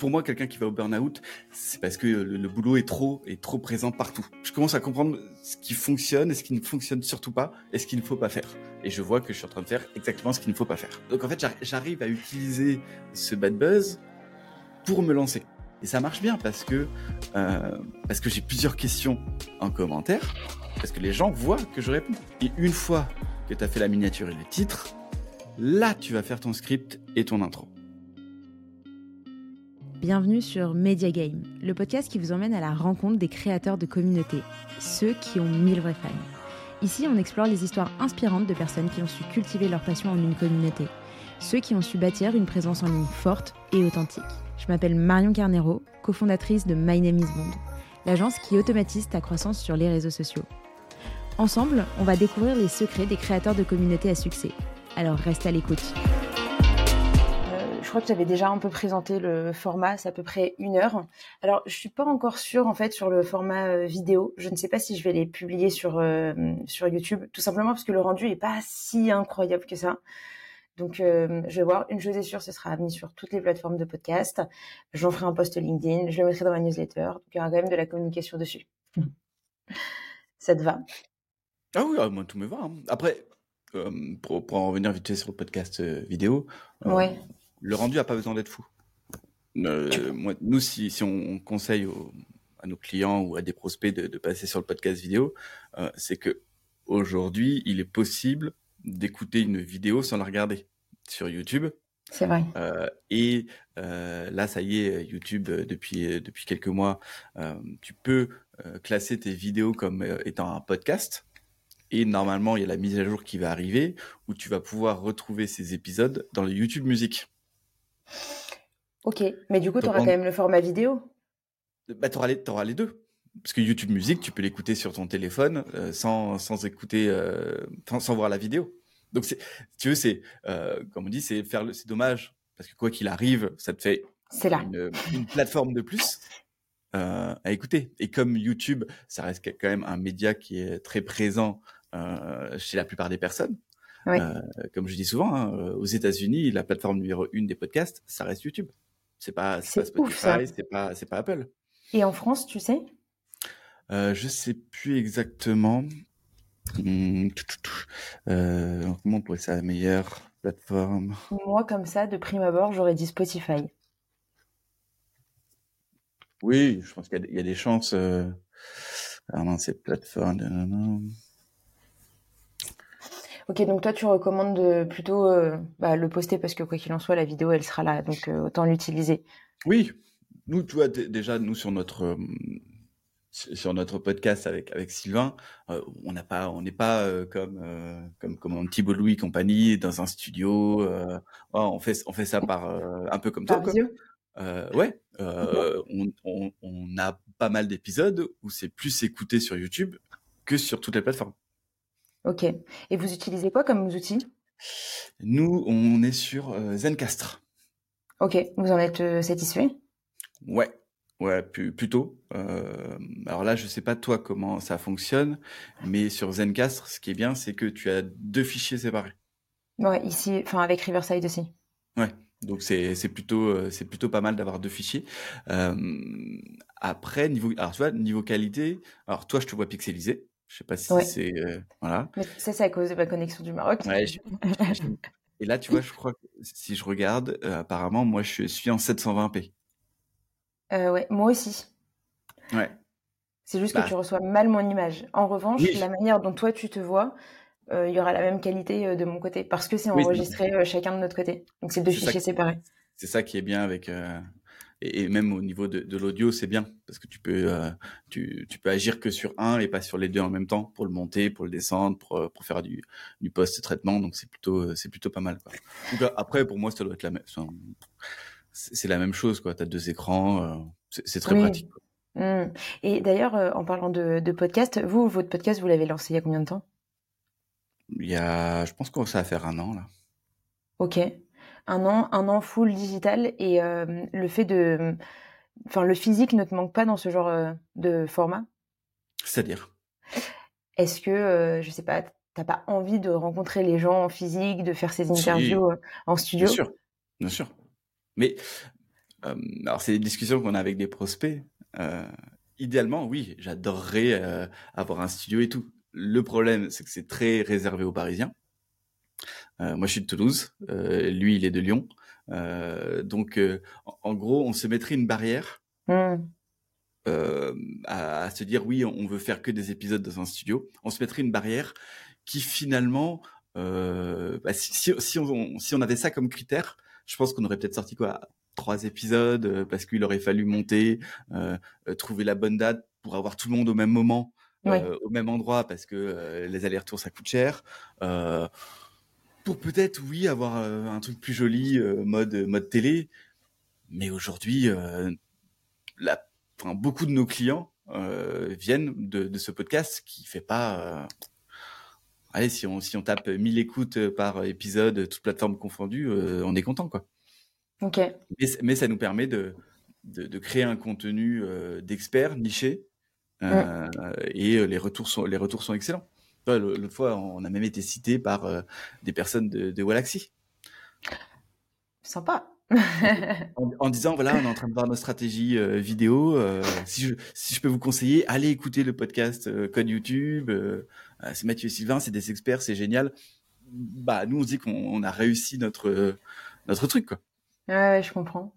pour moi, quelqu'un qui va au burn-out, c'est parce que le, boulot est trop, est trop présent partout. Je commence à comprendre ce qui fonctionne et ce qui ne fonctionne surtout pas et ce qu'il ne faut pas faire. Et je vois que je suis en train de faire exactement ce qu'il ne faut pas faire. Donc en fait, j'arrive à utiliser ce bad buzz pour me lancer. Et ça marche bien parce que, euh, parce que j'ai plusieurs questions en commentaire, parce que les gens voient que je réponds. Et une fois que tu as fait la miniature et le titre, là tu vas faire ton script et ton intro. Bienvenue sur Media Game, le podcast qui vous emmène à la rencontre des créateurs de communautés, ceux qui ont mille vrais fans. Ici, on explore les histoires inspirantes de personnes qui ont su cultiver leur passion en une communauté, ceux qui ont su bâtir une présence en ligne forte et authentique. Je m'appelle Marion Carnero, cofondatrice de My Name is Bond, l'agence qui automatise ta croissance sur les réseaux sociaux. Ensemble, on va découvrir les secrets des créateurs de communautés à succès. Alors reste à l'écoute. Je crois que j'avais déjà un peu présenté le format, c'est à peu près une heure. Alors, je suis pas encore sûre en fait sur le format euh, vidéo. Je ne sais pas si je vais les publier sur euh, sur YouTube, tout simplement parce que le rendu est pas si incroyable que ça. Donc, euh, je vais voir. Une chose est sûre, ce sera mis sur toutes les plateformes de podcast. J'en ferai un post LinkedIn. Je le mettrai dans ma newsletter. Donc, il y aura quand même de la communication dessus. Ça te va? Ah oui, ah, moi, tout me va. Hein. Après, euh, pour, pour, en revenir vite fait sur le podcast euh, vidéo, le rendu n'a pas besoin d'être fou. moi, nous, si, si on, conseille à nos clients ou à des prospects de, de passer sur le podcast vidéo, c'est que aujourd'hui, il est possible d'écouter une vidéo sans la regarder sur YouTube. C'est vrai. Euh, et euh, là, ça y est, YouTube, euh, depuis, depuis quelques mois, tu peux classer tes vidéos comme étant un podcast. Et normalement, il y a la mise à jour qui va arriver où tu vas pouvoir retrouver ces épisodes dans le YouTube Music. Ok, mais du coup, tu auras quand même le format vidéo bah, Tu auras, auras, les deux. Parce que YouTube Music, tu peux l'écouter sur ton téléphone sans, sans écouter, sans voir la vidéo. Donc, tu veux, c'est, euh, comme on dit, c'est faire le, c'est dommage parce que quoi qu'il arrive, ça te fait Une, une, plateforme de plus euh, à écouter. Et comme YouTube, ça reste quand même un média qui est très présent euh, chez la plupart des personnes. Euh, comme je dis souvent, hein, aux États-Unis, la plateforme numéro une des podcasts, ça reste YouTube. C'est pas, c'est pas Spotify, c'est pas, c'est pas Apple. Et en France, tu sais? Euh, Je sais plus exactement. Mmh, euh, comment on pourrait ça la meilleure plateforme? Moi, comme ça, de prime abord, j'aurais dit Spotify. Oui, je pense qu'il y, a des chances. Euh... Ah cette plateforme. Ok, donc toi, tu recommandes de plutôt euh, bah, le poster parce que quoi qu'il en soit, la vidéo, elle sera là, donc euh, autant l'utiliser. Oui, nous, tu vois, déjà, nous sur notre sur notre podcast avec avec Sylvain, euh, on n'a pas, on n'est pas euh, comme euh, comme comme un petit Louis compagnie dans un studio. on fait on fait ça par un peu comme toi. Quoi. ouais, on, on, on, a pas mal d'épisodes où c'est plus écouté sur YouTube que sur toutes les plateformes. Ok. Et vous utilisez quoi comme outils Nous, on est sur Zencastre. Ok. Vous en êtes satisfait? Ouais, Ouais, plutôt. Euh, alors là, je sais pas toi comment ça fonctionne, mais sur Zencastr, ce qui est bien, c'est que tu as deux fichiers séparés. Ouais, ici, enfin avec Riverside aussi. Ouais, donc c'est c'est plutôt euh, c'est plutôt pas mal d'avoir deux fichiers. Euh, après niveau alors tu vois niveau qualité, alors toi je te vois pixelisé. Je sais pas si c'est euh, voilà. Mais ça c'est à cause de ma connexion du Maroc. Ouais, et là tu vois, je crois que si je regarde, apparemment moi je suis en 720p. Euh, ouais, moi aussi. Ouais. C'est juste que bah. tu reçois mal mon image. En revanche, la manière dont toi tu te vois, euh, il y aura la même qualité euh, de mon côté parce que c'est enregistré chacun de notre côté. Donc c'est deux fichiers séparés. C'est ça qui est bien avec et, même au niveau de, l'audio, c'est bien parce que tu peux tu, tu, peux agir que sur un et pas sur les deux en même temps pour le monter, pour le descendre, pour, pour faire du, du post traitement. Donc c'est plutôt c'est plutôt pas mal. Quoi. après pour moi ça doit être la même c'est la même chose, quoi. Tu as deux écrans, euh, c'est très pratique. Mmh. Et d'ailleurs, euh, en parlant de, podcast, vous, votre podcast, vous l'avez lancé il y a combien de temps? Il y a, je pense qu'on ça va faire un an là. Ok, un an, un an full digital et euh, le fait de, enfin, le physique ne te manque pas dans ce genre de format? C'est-à-dire? Est-ce que, je sais pas, t'as pas envie de rencontrer les gens en physique, de faire ces interviews en studio? Bien sûr, bien sûr. Mais alors, c'est des discussions qu'on a avec des prospects. idéalement, oui, j'adorerais avoir un studio et tout. Le problème, c'est que c'est très réservé aux Parisiens. Moi, je suis de Toulouse. lui, il est de Lyon. donc, en, gros, on se mettrait une barrière. Mmh. à, se dire oui, on veut faire que des épisodes dans un studio. On se mettrait une barrière qui finalement, bah, si, si, on, si on avait ça comme critère, je pense qu'on aurait peut-être sorti quoi trois épisodes euh, parce qu'il aurait fallu monter, euh, euh, trouver la bonne date pour avoir tout le monde au même moment, au même endroit parce que les allers-retours ça coûte cher. Pour peut-être oui avoir un truc plus joli mode mode télé, mais aujourd'hui la, beaucoup de nos clients viennent de, de, ce podcast qui fait pas allez, si on, si on tape 1000 écoutes par épisode, toutes plateformes confondues, on est content, quoi. Mais, ça nous permet de, de, créer un contenu euh, d'experts niché euh, et euh, les retours sont, les retours sont excellents. L'autre fois, on a même été cité par des personnes de, de Wallaxy. Sympa. en, disant voilà, on est en train de voir nos stratégies vidéo. si, je, si je peux vous conseiller, allez écouter le podcast Code YouTube. c'est Mathieu et Sylvain, c'est des experts, c'est génial. Bah, nous, on dit qu'on a réussi notre, notre truc. Quoi. Ouais, je comprends.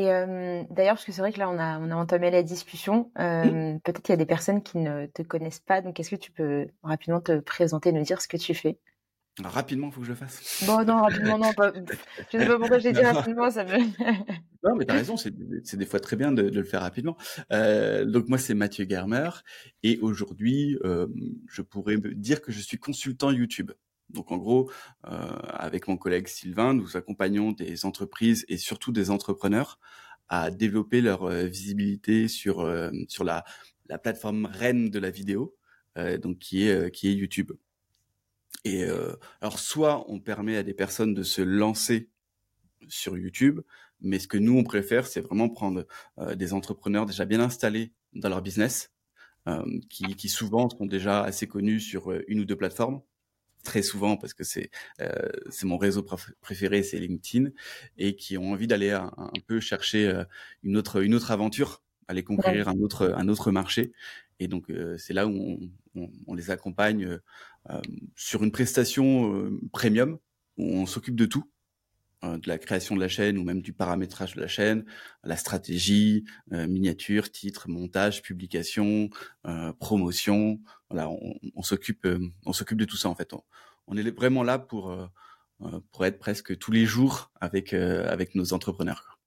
Et d'ailleurs, parce que c'est vrai que là, on a, on a entamé la discussion. Peut-être qu'il y a des personnes qui ne te connaissent pas. Donc, est-ce que tu peux rapidement te présenter, nous dire ce que tu fais? Rapidement, il faut que je le fasse. Bon, non, rapidement, non. Pas... Je ne sais pas pourquoi j'ai dit rapidement, ça me. non, mais tu as raison, c'est des fois très bien de, de le faire rapidement. Euh, donc, moi, c'est Mathieu Germer. Et aujourd'hui, euh, je pourrais dire que je suis consultant YouTube. Donc en gros, euh, avec mon collègue Sylvain, nous accompagnons des entreprises et surtout des entrepreneurs à développer leur euh, visibilité sur euh, sur la, la plateforme reine de la vidéo, donc qui est qui est YouTube. Et alors soit on permet à des personnes de se lancer sur YouTube, mais ce que nous on préfère, c'est vraiment prendre des entrepreneurs déjà bien installés dans leur business, qui, qui souvent sont déjà assez connus sur une ou deux plateformes très souvent parce que c'est euh, c'est mon réseau préféré, c'est LinkedIn, et qui ont envie d'aller un, peu chercher euh, une autre une autre aventure, aller conquérir un autre un autre marché. Et donc euh, c'est là où on, on, les accompagne sur une prestation premium où on s'occupe de tout de la création de la chaîne ou même du paramétrage de la chaîne, la stratégie, miniature, titre, montage, publication, promotion. Voilà, on, on s'occupe, on s'occupe de tout ça en fait. On, est vraiment là pour pour être presque tous les jours avec avec nos entrepreneurs.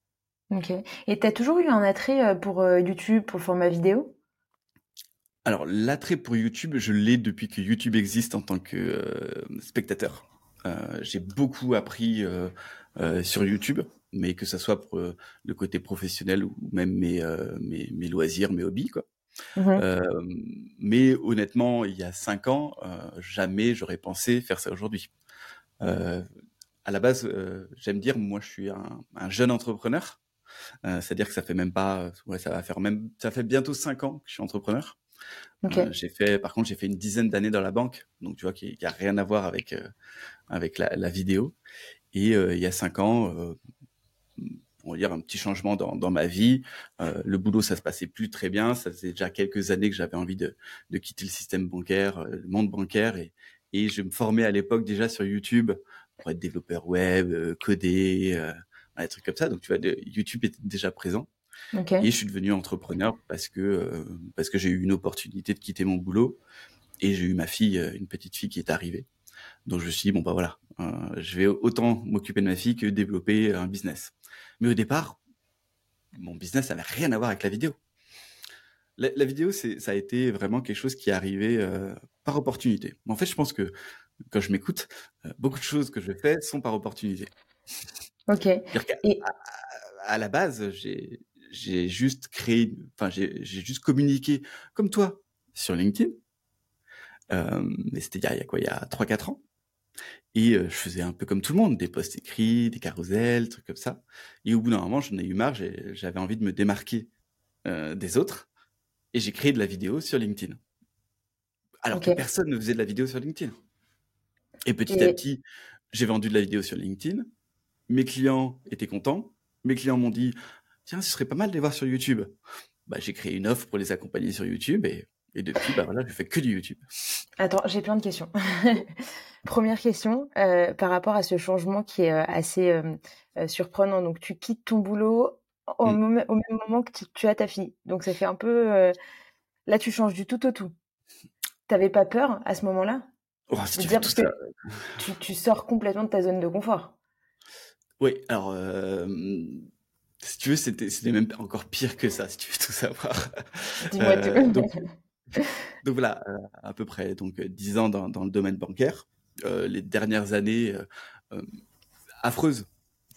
Ok. Et tu as toujours eu un attrait pour YouTube, pour le format vidéo? Alors l'attrait pour YouTube, je l'ai depuis que YouTube existe en tant que spectateur. j'ai beaucoup appris euh, sur YouTube, mais que ça soit pour euh, le côté professionnel ou même mes, euh, mes, mes, loisirs, mes hobbies, quoi. Mmh mais honnêtement, il y a cinq ans, jamais j'aurais pensé faire ça aujourd'hui. à la base, j'aime dire, moi, je suis un, un jeune entrepreneur. C'est-à-dire que ça fait même pas, ouais, ça va faire même, ça fait bientôt cinq ans que je suis entrepreneur. Okay. j'ai fait, par contre, j'ai fait une dizaine d'années dans la banque, donc tu vois, qui, qui a rien à voir avec avec la, la vidéo. Et euh, il y a cinq ans, euh, on va dire un petit changement dans, dans ma vie. Euh, le boulot, ça se passait plus très bien. Ça faisait déjà quelques années que j'avais envie de, de, quitter le système bancaire, le monde bancaire, et, et je me formais à l'époque déjà sur YouTube pour être développeur web, coder, euh, des trucs comme ça. Donc tu vois, YouTube était déjà présent. Okay. Et je suis devenu entrepreneur parce que parce que j'ai eu une opportunité de quitter mon boulot et j'ai eu ma fille, une petite fille qui est arrivée. Donc je me suis dit bon bah voilà, euh, je vais autant m'occuper de ma fille que développer un business. Mais au départ, mon business n'avait rien à voir avec la vidéo. La, la vidéo, c'est, ça a été vraiment quelque chose qui est arrivé euh, par opportunité. En fait, je pense que quand je m'écoute, euh, beaucoup de choses que je fais sont par opportunité. Ok. Et... À, à, la base, j'ai, j'ai juste créé, enfin, j'ai, j'ai juste communiqué comme toi sur LinkedIn. Mais c'était il y a quoi? Il y a 3-4 ans. Et je faisais un peu comme tout le monde, des posts écrits, des carousels, trucs comme ça. Et au bout d'un moment, j'en ai eu marre, j'avais envie de me démarquer euh, des autres. Et j'ai créé de la vidéo sur LinkedIn. Alors que personne ne faisait de la vidéo sur LinkedIn. Et petit à petit, j'ai vendu de la vidéo sur LinkedIn. Mes clients étaient contents. Mes clients m'ont dit, tiens, ce serait pas mal de les voir sur YouTube. Bah, j'ai créé une offre pour les accompagner sur YouTube et, et depuis, bah voilà, je fais que du YouTube. Attends, j'ai plein de questions. Première question, euh, par rapport à ce changement qui est euh, assez euh, surprenant. Donc, tu quittes ton boulot au, moment, au même moment que tu, as ta fille. Donc, ça fait un peu. là, tu changes du tout au tout. T'avais pas peur à ce moment-là? Oh, si tu, dire, que tu, tu, sors complètement de ta zone de confort. Oui, alors si tu veux, c'était, même encore pire que ça, si tu veux tout savoir. Dis-moi tout. donc, donc, voilà, à peu près donc dix ans dans, dans, le domaine bancaire. Euh, les dernières années euh, affreuses.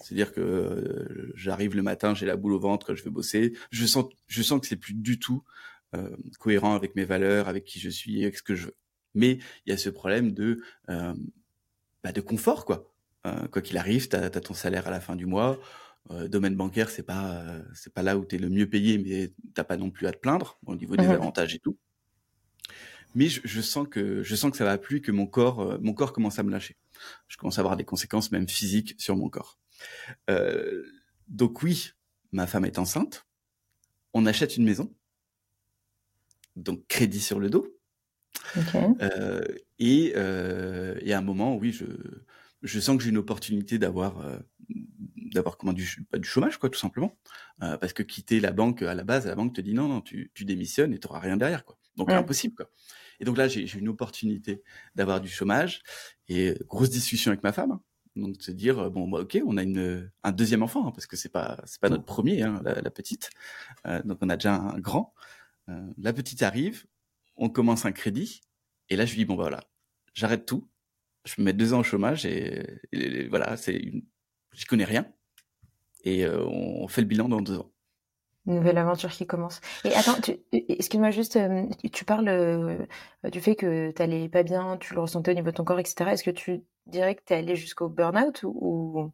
C'est-à-dire que j'arrive le matin, j'ai la boule au ventre, je vais bosser. Je sens, je sens que c'est plus du tout cohérent avec mes valeurs, avec qui je suis, avec ce que je veux. Mais il y a ce problème de, bah, de confort, quoi. quoi qu'il arrive, tu as, ton salaire à la fin du mois. domaine bancaire, c'est pas c'est pas là où tu es le mieux payé, mais t'as pas non plus à te plaindre au niveau des mmh avantages et tout mais je, sens que je sens que ça va plus, que mon corps, euh, mon corps commence à me lâcher. Je commence à avoir des conséquences même physiques sur mon corps. Euh, donc oui, ma femme est enceinte. On achète une maison, donc crédit sur le dos. Euh, et, et, à un moment, oui, je, je sens que j'ai une opportunité d'avoir d'avoir comment du, du chômage quoi tout simplement parce que quitter la banque à la base la banque te dit non non tu, tu démissionnes et tu auras rien derrière quoi donc impossible quoi et donc là, j'ai une opportunité d'avoir du chômage et grosse discussion avec ma femme. Hein. Donc se dire bon bah, ok on a une un deuxième enfant hein, parce que c'est pas c'est pas notre premier hein, la, petite euh, donc on a déjà un grand euh, la petite arrive on commence un crédit et là je lui dis bon bah voilà j'arrête tout je me mets deux ans au chômage et, voilà c'est une j'y connais rien et euh, on fait le bilan dans deux ans nouvelle aventure qui commence. Et attends, excuse-moi juste, euh, tu parles euh, du fait que tu n'allais pas bien, tu le ressentais au niveau de ton corps, etc. Est-ce que tu dirais que tu es allé jusqu'au burn-out ou...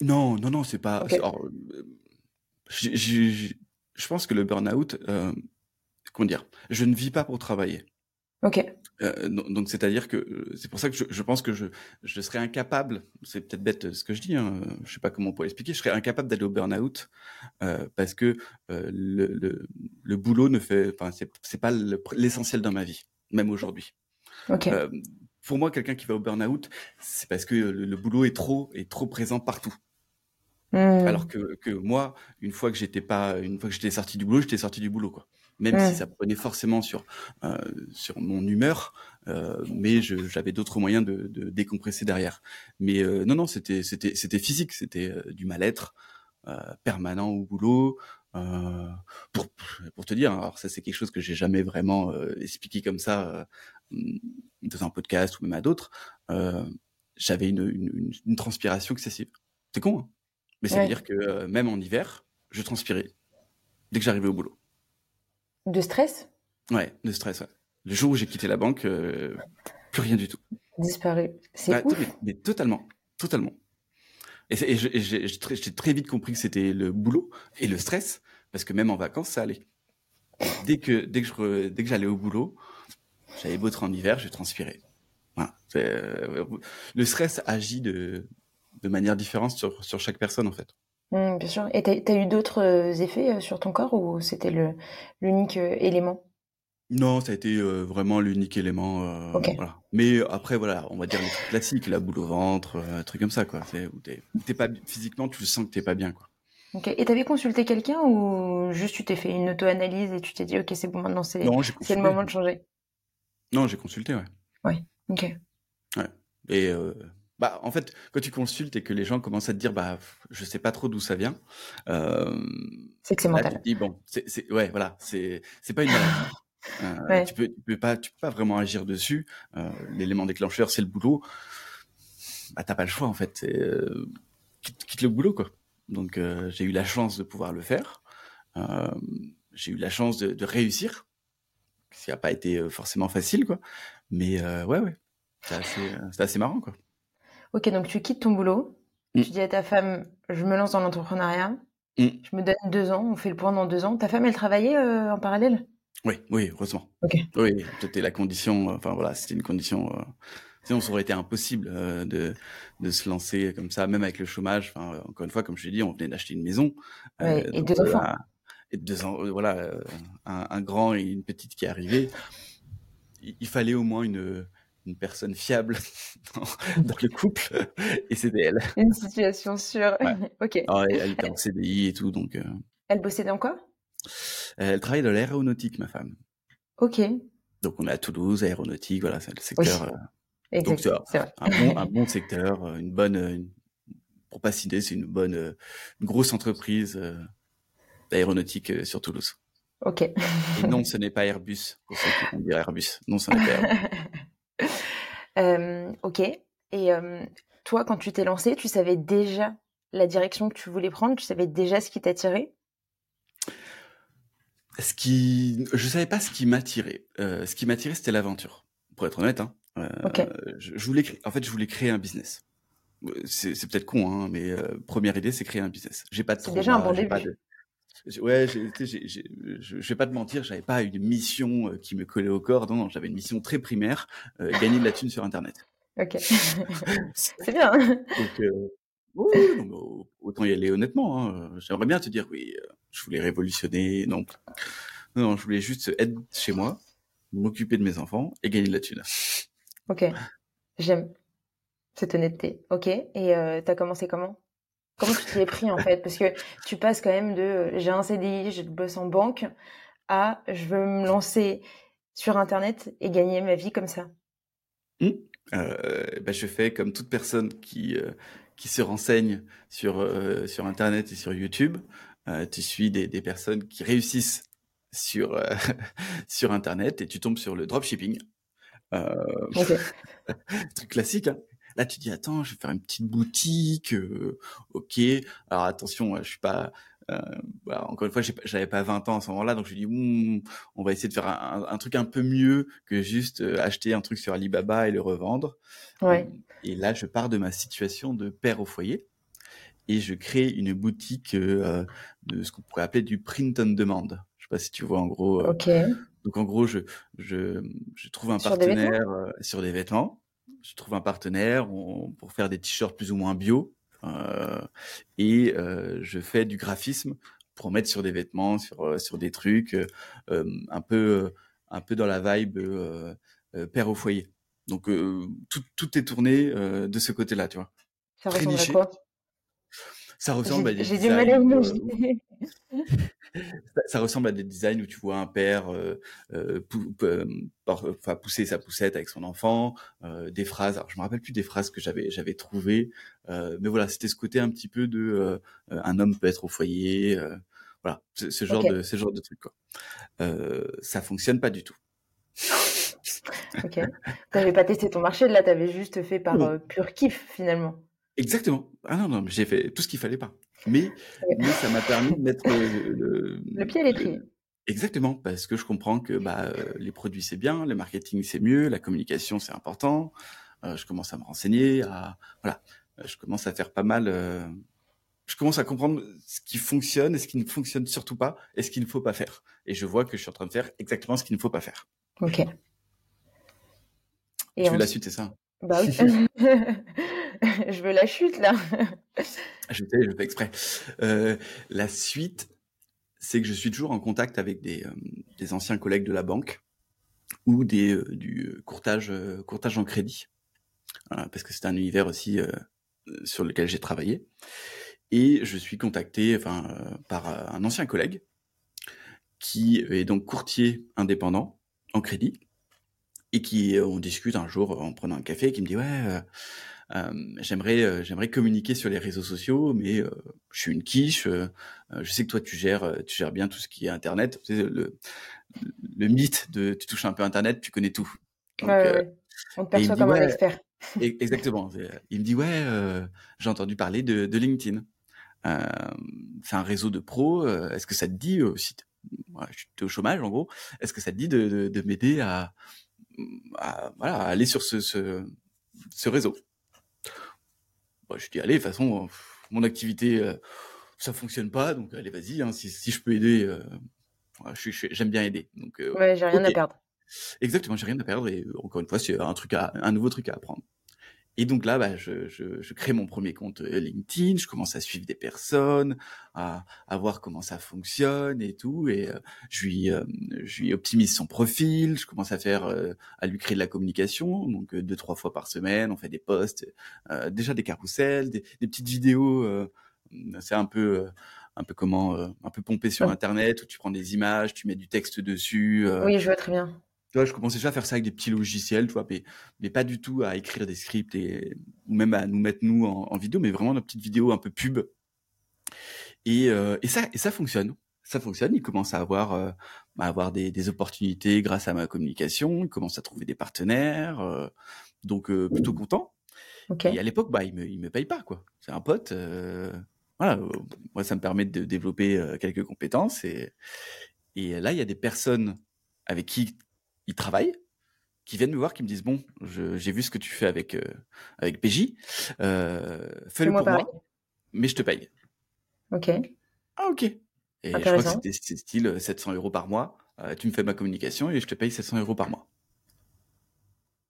Non, non, non, c'est pas. Euh, je pense que le burn-out, comment dire, je ne vis pas pour travailler. Ok. Euh, donc c'est-à-dire que euh, c'est pour ça que je, je, pense que je, je serais incapable, c'est peut-être bête euh, ce que je dis, hein, je sais pas comment on pourrait expliquer, je serais incapable d'aller au burn-out euh, parce que euh, le, le, le, boulot ne fait, enfin c'est pas l'essentiel dans ma vie, même aujourd'hui. Okay. pour moi, quelqu'un qui va au burn-out, c'est parce que le, boulot est trop est trop présent partout. Mmh. Alors que, que moi, une fois que j'étais pas, une fois que j'étais sorti du boulot, j'étais sorti du boulot quoi même si ça prenait forcément sur euh, sur mon humeur, euh, mais j'avais d'autres moyens de, de, décompresser derrière. Mais euh, non, non, c'était c'était c'était physique, c'était euh, du mal-être euh, permanent au boulot. pour pour te dire, alors ça c'est quelque chose que j'ai jamais vraiment expliqué comme ça dans un podcast ou même à d'autres. j'avais une, une, une, transpiration excessive. C'est con, hein mais ça veut dire que même en hiver, je transpirais dès que j'arrivais au boulot. De stress Ouais, de stress, ouais. Le jour où j'ai quitté la banque, euh, plus rien du tout. Disparu. C'est ouf. Mais, totalement, totalement. Et, j'ai très vite compris que c'était le boulot et le stress, parce que même en vacances, ça allait. Dès que, dès que je, dès que j'allais au boulot, j'avais beau être en hiver, je transpirais. Voilà. Euh, le stress agit de, de manière différente sur, sur chaque personne, en fait. Mmh, bien sûr. Et tu as, eu d'autres euh, effets euh, sur ton corps ou c'était l'unique euh, élément? Non, ça a été vraiment l'unique élément. voilà. Mais après, voilà, on va dire les trucs classiques, la boule au ventre, un truc comme ça, quoi. T'es pas physiquement, tu sens que t'es pas bien, quoi. Ok. Et t'avais consulté quelqu'un ou juste tu t'es fait une auto-analyse et tu t'es dit ok c'est bon maintenant c'est le moment de changer? Non, j'ai consulté, ouais. Ouais. Ok. Ouais. Et bah, en fait, quand tu consultes et que les gens commencent à te dire, bah, je sais pas trop d'où ça vient. Euh, c'est que c'est mental. Tu dis, bon, c'est, ouais, voilà, c'est, c'est pas une maladie. Euh, tu peux, tu peux pas, tu peux pas vraiment agir dessus. Euh, l'élément déclencheur, c'est le boulot. Bah, t'as pas le choix en fait. Euh, quitte, quitte, le boulot quoi. Donc, euh, j'ai eu la chance de pouvoir le faire. Euh, j'ai eu la chance de, de réussir. Ce qui a pas été forcément facile quoi. Mais ouais, ouais, c'est assez, c'est assez marrant quoi. Ok, donc tu quittes ton boulot, mm. tu dis à ta femme, je me lance dans l'entrepreneuriat, mm. je me donne deux ans, on fait le point dans deux ans. Ta femme, elle travaillait euh, en parallèle? Oui, oui, heureusement. Ok. Oui, c'était la condition, euh, enfin voilà, c'était une condition euh, Sinon, ça aurait été impossible de, de se lancer comme ça, même avec le chômage. Enfin, encore une fois, comme je l'ai dit, on venait d'acheter une maison. et deux enfants. et deux ans, voilà, un, un, grand et une petite qui est. Il, fallait au moins une, une personne fiable dans, le couple, et c'était elle. Une situation sûre. ok. Ah, elle, était en CDI et tout, donc. Elle bossait dans quoi? Elle travaille dans l'aéronautique, ma femme. Ok. Donc on est à Toulouse, aéronautique, voilà, c'est le secteur. Euh, donc c'est un, bon, un bon secteur, euh, une bonne, une, pour pas citer, c'est une bonne, euh, une grosse entreprise d'aéronautique sur Toulouse. Ok. Et non, ce n'est pas Airbus, pour ceux qui vont dire Airbus. Non, ce n'est pas Airbus. ok. Et toi, quand tu t'es lancé, tu savais déjà la direction que tu voulais prendre? Tu savais déjà ce qui t'attirait? Ce qui, je savais pas ce qui m'attirait. Euh, ce qui m'attirait, c'était l'aventure. Pour être honnête, hein. Euh, je, voulais, en fait, je voulais créer un business. C'est, peut-être con, hein, mais euh, première idée, c'est créer un business. J'ai pas de. C'est déjà un bon début. Ouais, je vais pas te mentir, j'avais pas une mission qui me collait au corps. Non, non, j'avais une mission très primaire, gagner de la thune sur Internet. Ok. c'est bien. Donc, oui, autant y aller honnêtement. Hein. J'aimerais bien te dire oui, euh, je voulais révolutionner. Non. non, je voulais juste être chez moi, m'occuper de mes enfants et gagner de la thune. Ok, j'aime cette honnêteté. Ok, et euh, t'as commencé comment? Comment tu t'y es pris en fait Parce que tu passes quand même de euh, j'ai un CDI, je bosse en banque à je veux me lancer sur Internet et gagner ma vie comme ça. Mmh. bah, je fais comme toute personne qui, qui se renseignent sur, euh, sur Internet et sur YouTube. Euh, tu suis des, des, personnes qui réussissent sur, euh, sur Internet et tu tombes sur le dropshipping. truc classique. Hein. Là, tu dis, attends, je vais faire une petite boutique. ok. Alors attention, je suis pas euh, bah, encore une fois, j'avais pas 20 ans à ce moment-là, donc je dis, hmm, on va essayer de faire un, truc un peu mieux que juste euh, acheter un truc sur Alibaba et le revendre. Ouais. Euh, et là, je pars de ma situation de père au foyer et je crée une boutique de ce qu'on pourrait appeler du print on demand. Je sais pas si tu vois en gros. Donc en gros, je, je, je trouve un partenaire sur des vêtements. Je trouve un partenaire pour faire des t-shirts plus ou moins bio. Euh, et euh, je fais du graphisme pour mettre sur des vêtements, sur euh, sur des trucs un peu un peu dans la vibe père au foyer. Donc tout, tout est tourné de ce côté-là, tu vois. Ça ressemble à quoi? Ça ressemble à des J'ai du mal à ça, ressemble à des designs où tu vois un père euh, euh, euh pousser sa poussette avec son enfant, euh, des phrases. Alors je me rappelle plus des phrases que j'avais j'avais trouvées, mais voilà, c'était ce côté un petit peu de un homme peut être au foyer, voilà, ce, genre de ce genre de truc quoi. ça fonctionne pas du tout. ok. T'avais pas testé ton marché, là, t'avais juste fait par pur kiff finalement. Exactement. Ah non, non, j'ai fait tout ce qu'il fallait pas. Mais, mais ça m'a permis de mettre le, le, pied à l'étrier. Exactement, parce que je comprends que bah, euh, les produits c'est bien, le marketing c'est mieux, la communication c'est important. Euh, je commence à me renseigner, à voilà, euh, je commence à faire pas mal. je commence à comprendre ce qui fonctionne et ce qui ne fonctionne surtout pas et ce qu'il ne faut pas faire. Et je vois que je suis en train de faire exactement ce qu'il ne faut pas faire. Ok. Et tu veux la suite, c'est ça? Bah oui. je veux la chute là. je sais, je fais exprès. Euh, la suite, c'est que je suis toujours en contact avec des, euh, des anciens collègues de la banque ou des, euh, du courtage, courtage en crédit, parce que c'est un univers aussi sur lequel j'ai travaillé. Et je suis contacté enfin, par un ancien collègue qui est donc courtier indépendant en crédit et qui on discute un jour en prenant un café et qui me dit ouais euh, j'aimerais euh, j'aimerais communiquer sur les réseaux sociaux, mais euh, je suis une quiche. je sais que toi tu gères tu gères bien tout ce qui est Internet. le, le mythe de tu touches un peu Internet, tu connais tout. ouais, On te perçoit comme un expert. Exactement. Il me dit ouais, j'ai entendu parler de, de LinkedIn. Euh, c'est un réseau de pros. Est-ce que ça te dit aussi Je suis au chômage en gros. Est-ce que ça te dit de, de, de m'aider à, à, voilà, à aller sur ce, ce, ce réseau? Bah, je dis allez, de toute façon, mon activité, euh, ça fonctionne pas, donc allez, vas-y. Hein, si, si, je peux aider, euh, j'aime bien aider. Donc, euh, ouais, j'ai rien à perdre. Exactement, j'ai rien à perdre et encore une fois, c'est un truc à, un nouveau truc à apprendre. Et donc là, bah, je, je, je, crée mon premier compte euh, LinkedIn, je commence à suivre des personnes, à, à voir comment ça fonctionne et tout, et euh, je, lui, euh, je lui optimise son profil, je commence à faire, à lui créer de la communication, donc deux trois fois par semaine, on fait des posts, déjà des carousels, des, des petites vidéos, c'est un peu un peu comment, un peu pompé sur Internet où tu prends des images, tu mets du texte dessus. oui, je vois très bien. Tu vois, je commençais déjà à faire ça avec des petits logiciels, tu vois, mais, mais pas du tout à écrire des scripts et ou même à nous mettre nous en, vidéo, mais vraiment une petite vidéo un peu pub. Et, euh, et ça et ça fonctionne, ça fonctionne. Il commence à avoir euh, à avoir des, des, opportunités grâce à ma communication. Il commence à trouver des partenaires, euh, donc euh, plutôt content. Okay. Et à l'époque, bah il me il me paye pas quoi. C'est un pote. Euh, voilà, moi ça me permet de développer quelques compétences et et là il y a des personnes avec qui ils travaillent, qui viennent me voir, qui me disent bon, j'ai vu ce que tu fais avec euh, avec PJ, euh, fais-le pour moi, mais je te paye. Ok. Ah ok. Et je crois que c'était style 700 euros par mois. Euh, tu me fais ma communication et je te paye 700 euros par mois.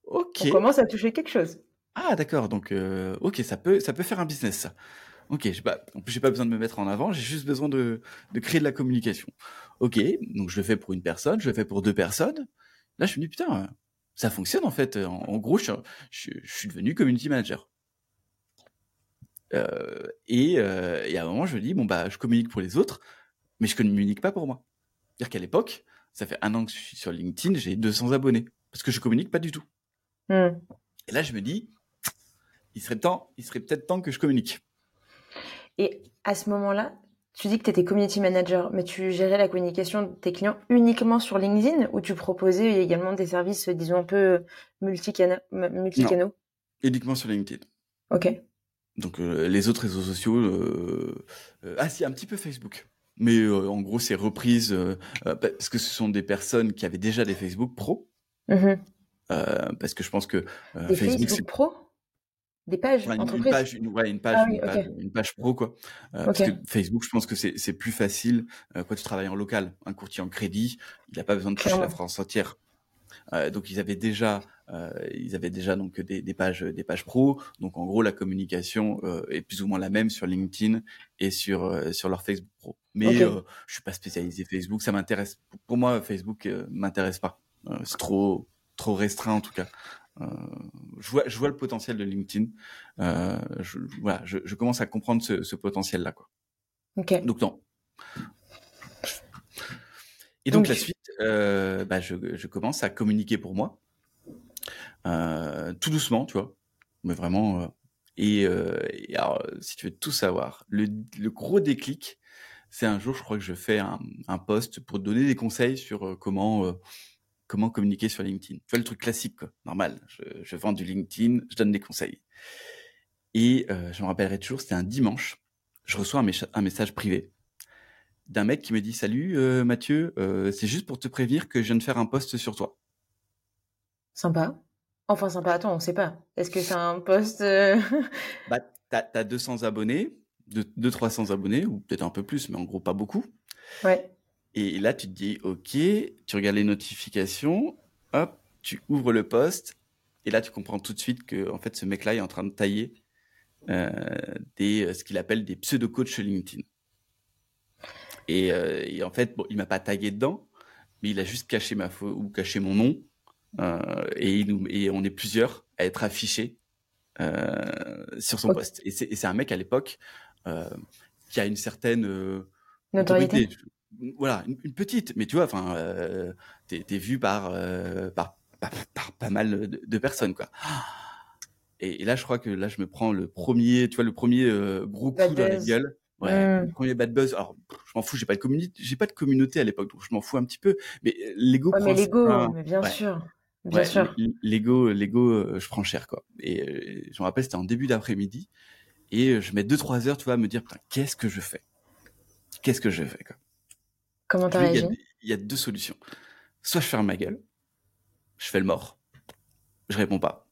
Ok. On commence à toucher quelque chose. Ah d'accord, donc euh, ok, ça peut ça peut faire un business ça. Ok, pas, en plus j'ai pas besoin de me mettre en avant, j'ai juste besoin de, de créer de la communication. Ok, donc je le fais pour une personne, je le fais pour deux personnes. Là, je me dis, putain, ça fonctionne en fait. En, gros, je, suis devenu community manager. Euh, et, euh, et, à un moment, je me dis, bon, bah, je communique pour les autres, mais je communique pas pour moi. C'est-à-dire qu'à l'époque, ça fait un an que je suis sur LinkedIn, j'ai 200 abonnés, parce que je communique pas du tout. Hmm. Et là, je me dis, il serait temps, il serait peut-être temps que je communique. Et à ce moment-là, tu dis que tu étais community manager, mais tu gérais la communication de tes clients uniquement sur LinkedIn ou tu proposais également des services, disons, un peu multicanaux? Multicanaux Uniquement sur LinkedIn. Ok. Donc euh, les autres réseaux sociaux, euh, euh, ah si, un petit peu Facebook. Mais en gros, c'est reprise parce que ce sont des personnes qui avaient déjà des Facebook Pro. Mm-hmm. parce que je pense que des Facebook, Facebook Pro? Des pages une, une, page, une, ouais, une page, ah une, page une, page, pro quoi. Euh, Parce que Facebook, je pense que c'est plus facile euh, quand tu travailles en local. Un courtier en crédit, il n'a pas besoin de toucher la France entière. Euh, donc ils avaient déjà, ils avaient déjà donc des, des, pages, des pages pro. Donc en gros, la communication est plus ou moins la même sur LinkedIn et sur sur leur Facebook pro. Mais okay. je suis pas spécialisé Facebook. Ça m'intéresse. Pour moi, Facebook m'intéresse pas. c'est trop trop restreint en tout cas. Euh, je, vois, je vois le potentiel de LinkedIn. Euh, je, voilà, je, je, commence à comprendre ce, ce potentiel-là. Quoi. Okay. Donc non. Et donc, donc la suite, euh, bah, je, je, commence à communiquer pour moi, euh, tout doucement, tu vois, mais vraiment. Euh, et, et, alors, si tu veux tout savoir, le, le gros déclic, c'est un jour, je crois que je fais un, un post pour donner des conseils sur comment comment communiquer sur LinkedIn. Tu vois le truc classique, quoi, normal. Je, je vends du LinkedIn, je donne des conseils. Et euh, je me rappellerai toujours, c'était un dimanche. Je reçois un, un message privé d'un mec qui me dit Salut euh, Mathieu, euh, c'est juste pour te prévenir que je viens de faire un post sur toi. Sympa. Enfin, sympa, attends, on sait pas. Est-ce que c'est un post Bah, t'as as 200 abonnés, 200-300 abonnés, ou peut-être un peu plus, mais en gros pas beaucoup. Ouais. Et là, tu te dis, OK, tu regardes les notifications, hop, tu ouvres le poste, et là, tu comprends tout de suite que, en fait, ce mec-là est en train de tailler euh, des, euh, ce qu'il appelle des pseudo-coachs LinkedIn. Et, euh, et, en fait, bon, il m'a pas tagué dedans, mais il a juste caché ma faux ou caché mon nom. Euh, et, nous, et on est plusieurs à être affichés sur son okay. poste. Et c'est un mec à l'époque qui a une certaine notoriété. Autorité voilà, une, une, petite, mais tu vois, enfin, euh, t'es es vu par, euh, par, par, par, pas mal de, de personnes, quoi. Et, et, là, je crois que là, je me prends le premier, tu vois, le premier euh, gros coup dans la gueule. Ouais, mmh. le premier bad buzz. Alors, je m'en fous, j'ai pas de communauté, j'ai pas de communauté à l'époque, donc je m'en fous un petit peu. Mais l'ego. Ouais, mais l'ego, bien ouais. sûr. Bien ouais, sûr. L'ego, l'ego, je prends cher, quoi. Et je me rappelle, c'était en début d'après-midi. Et je mets deux, trois heures, tu vois, à me dire, qu'est-ce que je fais? Qu'est-ce que je fais, quoi? Comment t'as réagi? Il y a deux solutions. Soit je ferme ma gueule, je fais le mort, je réponds pas.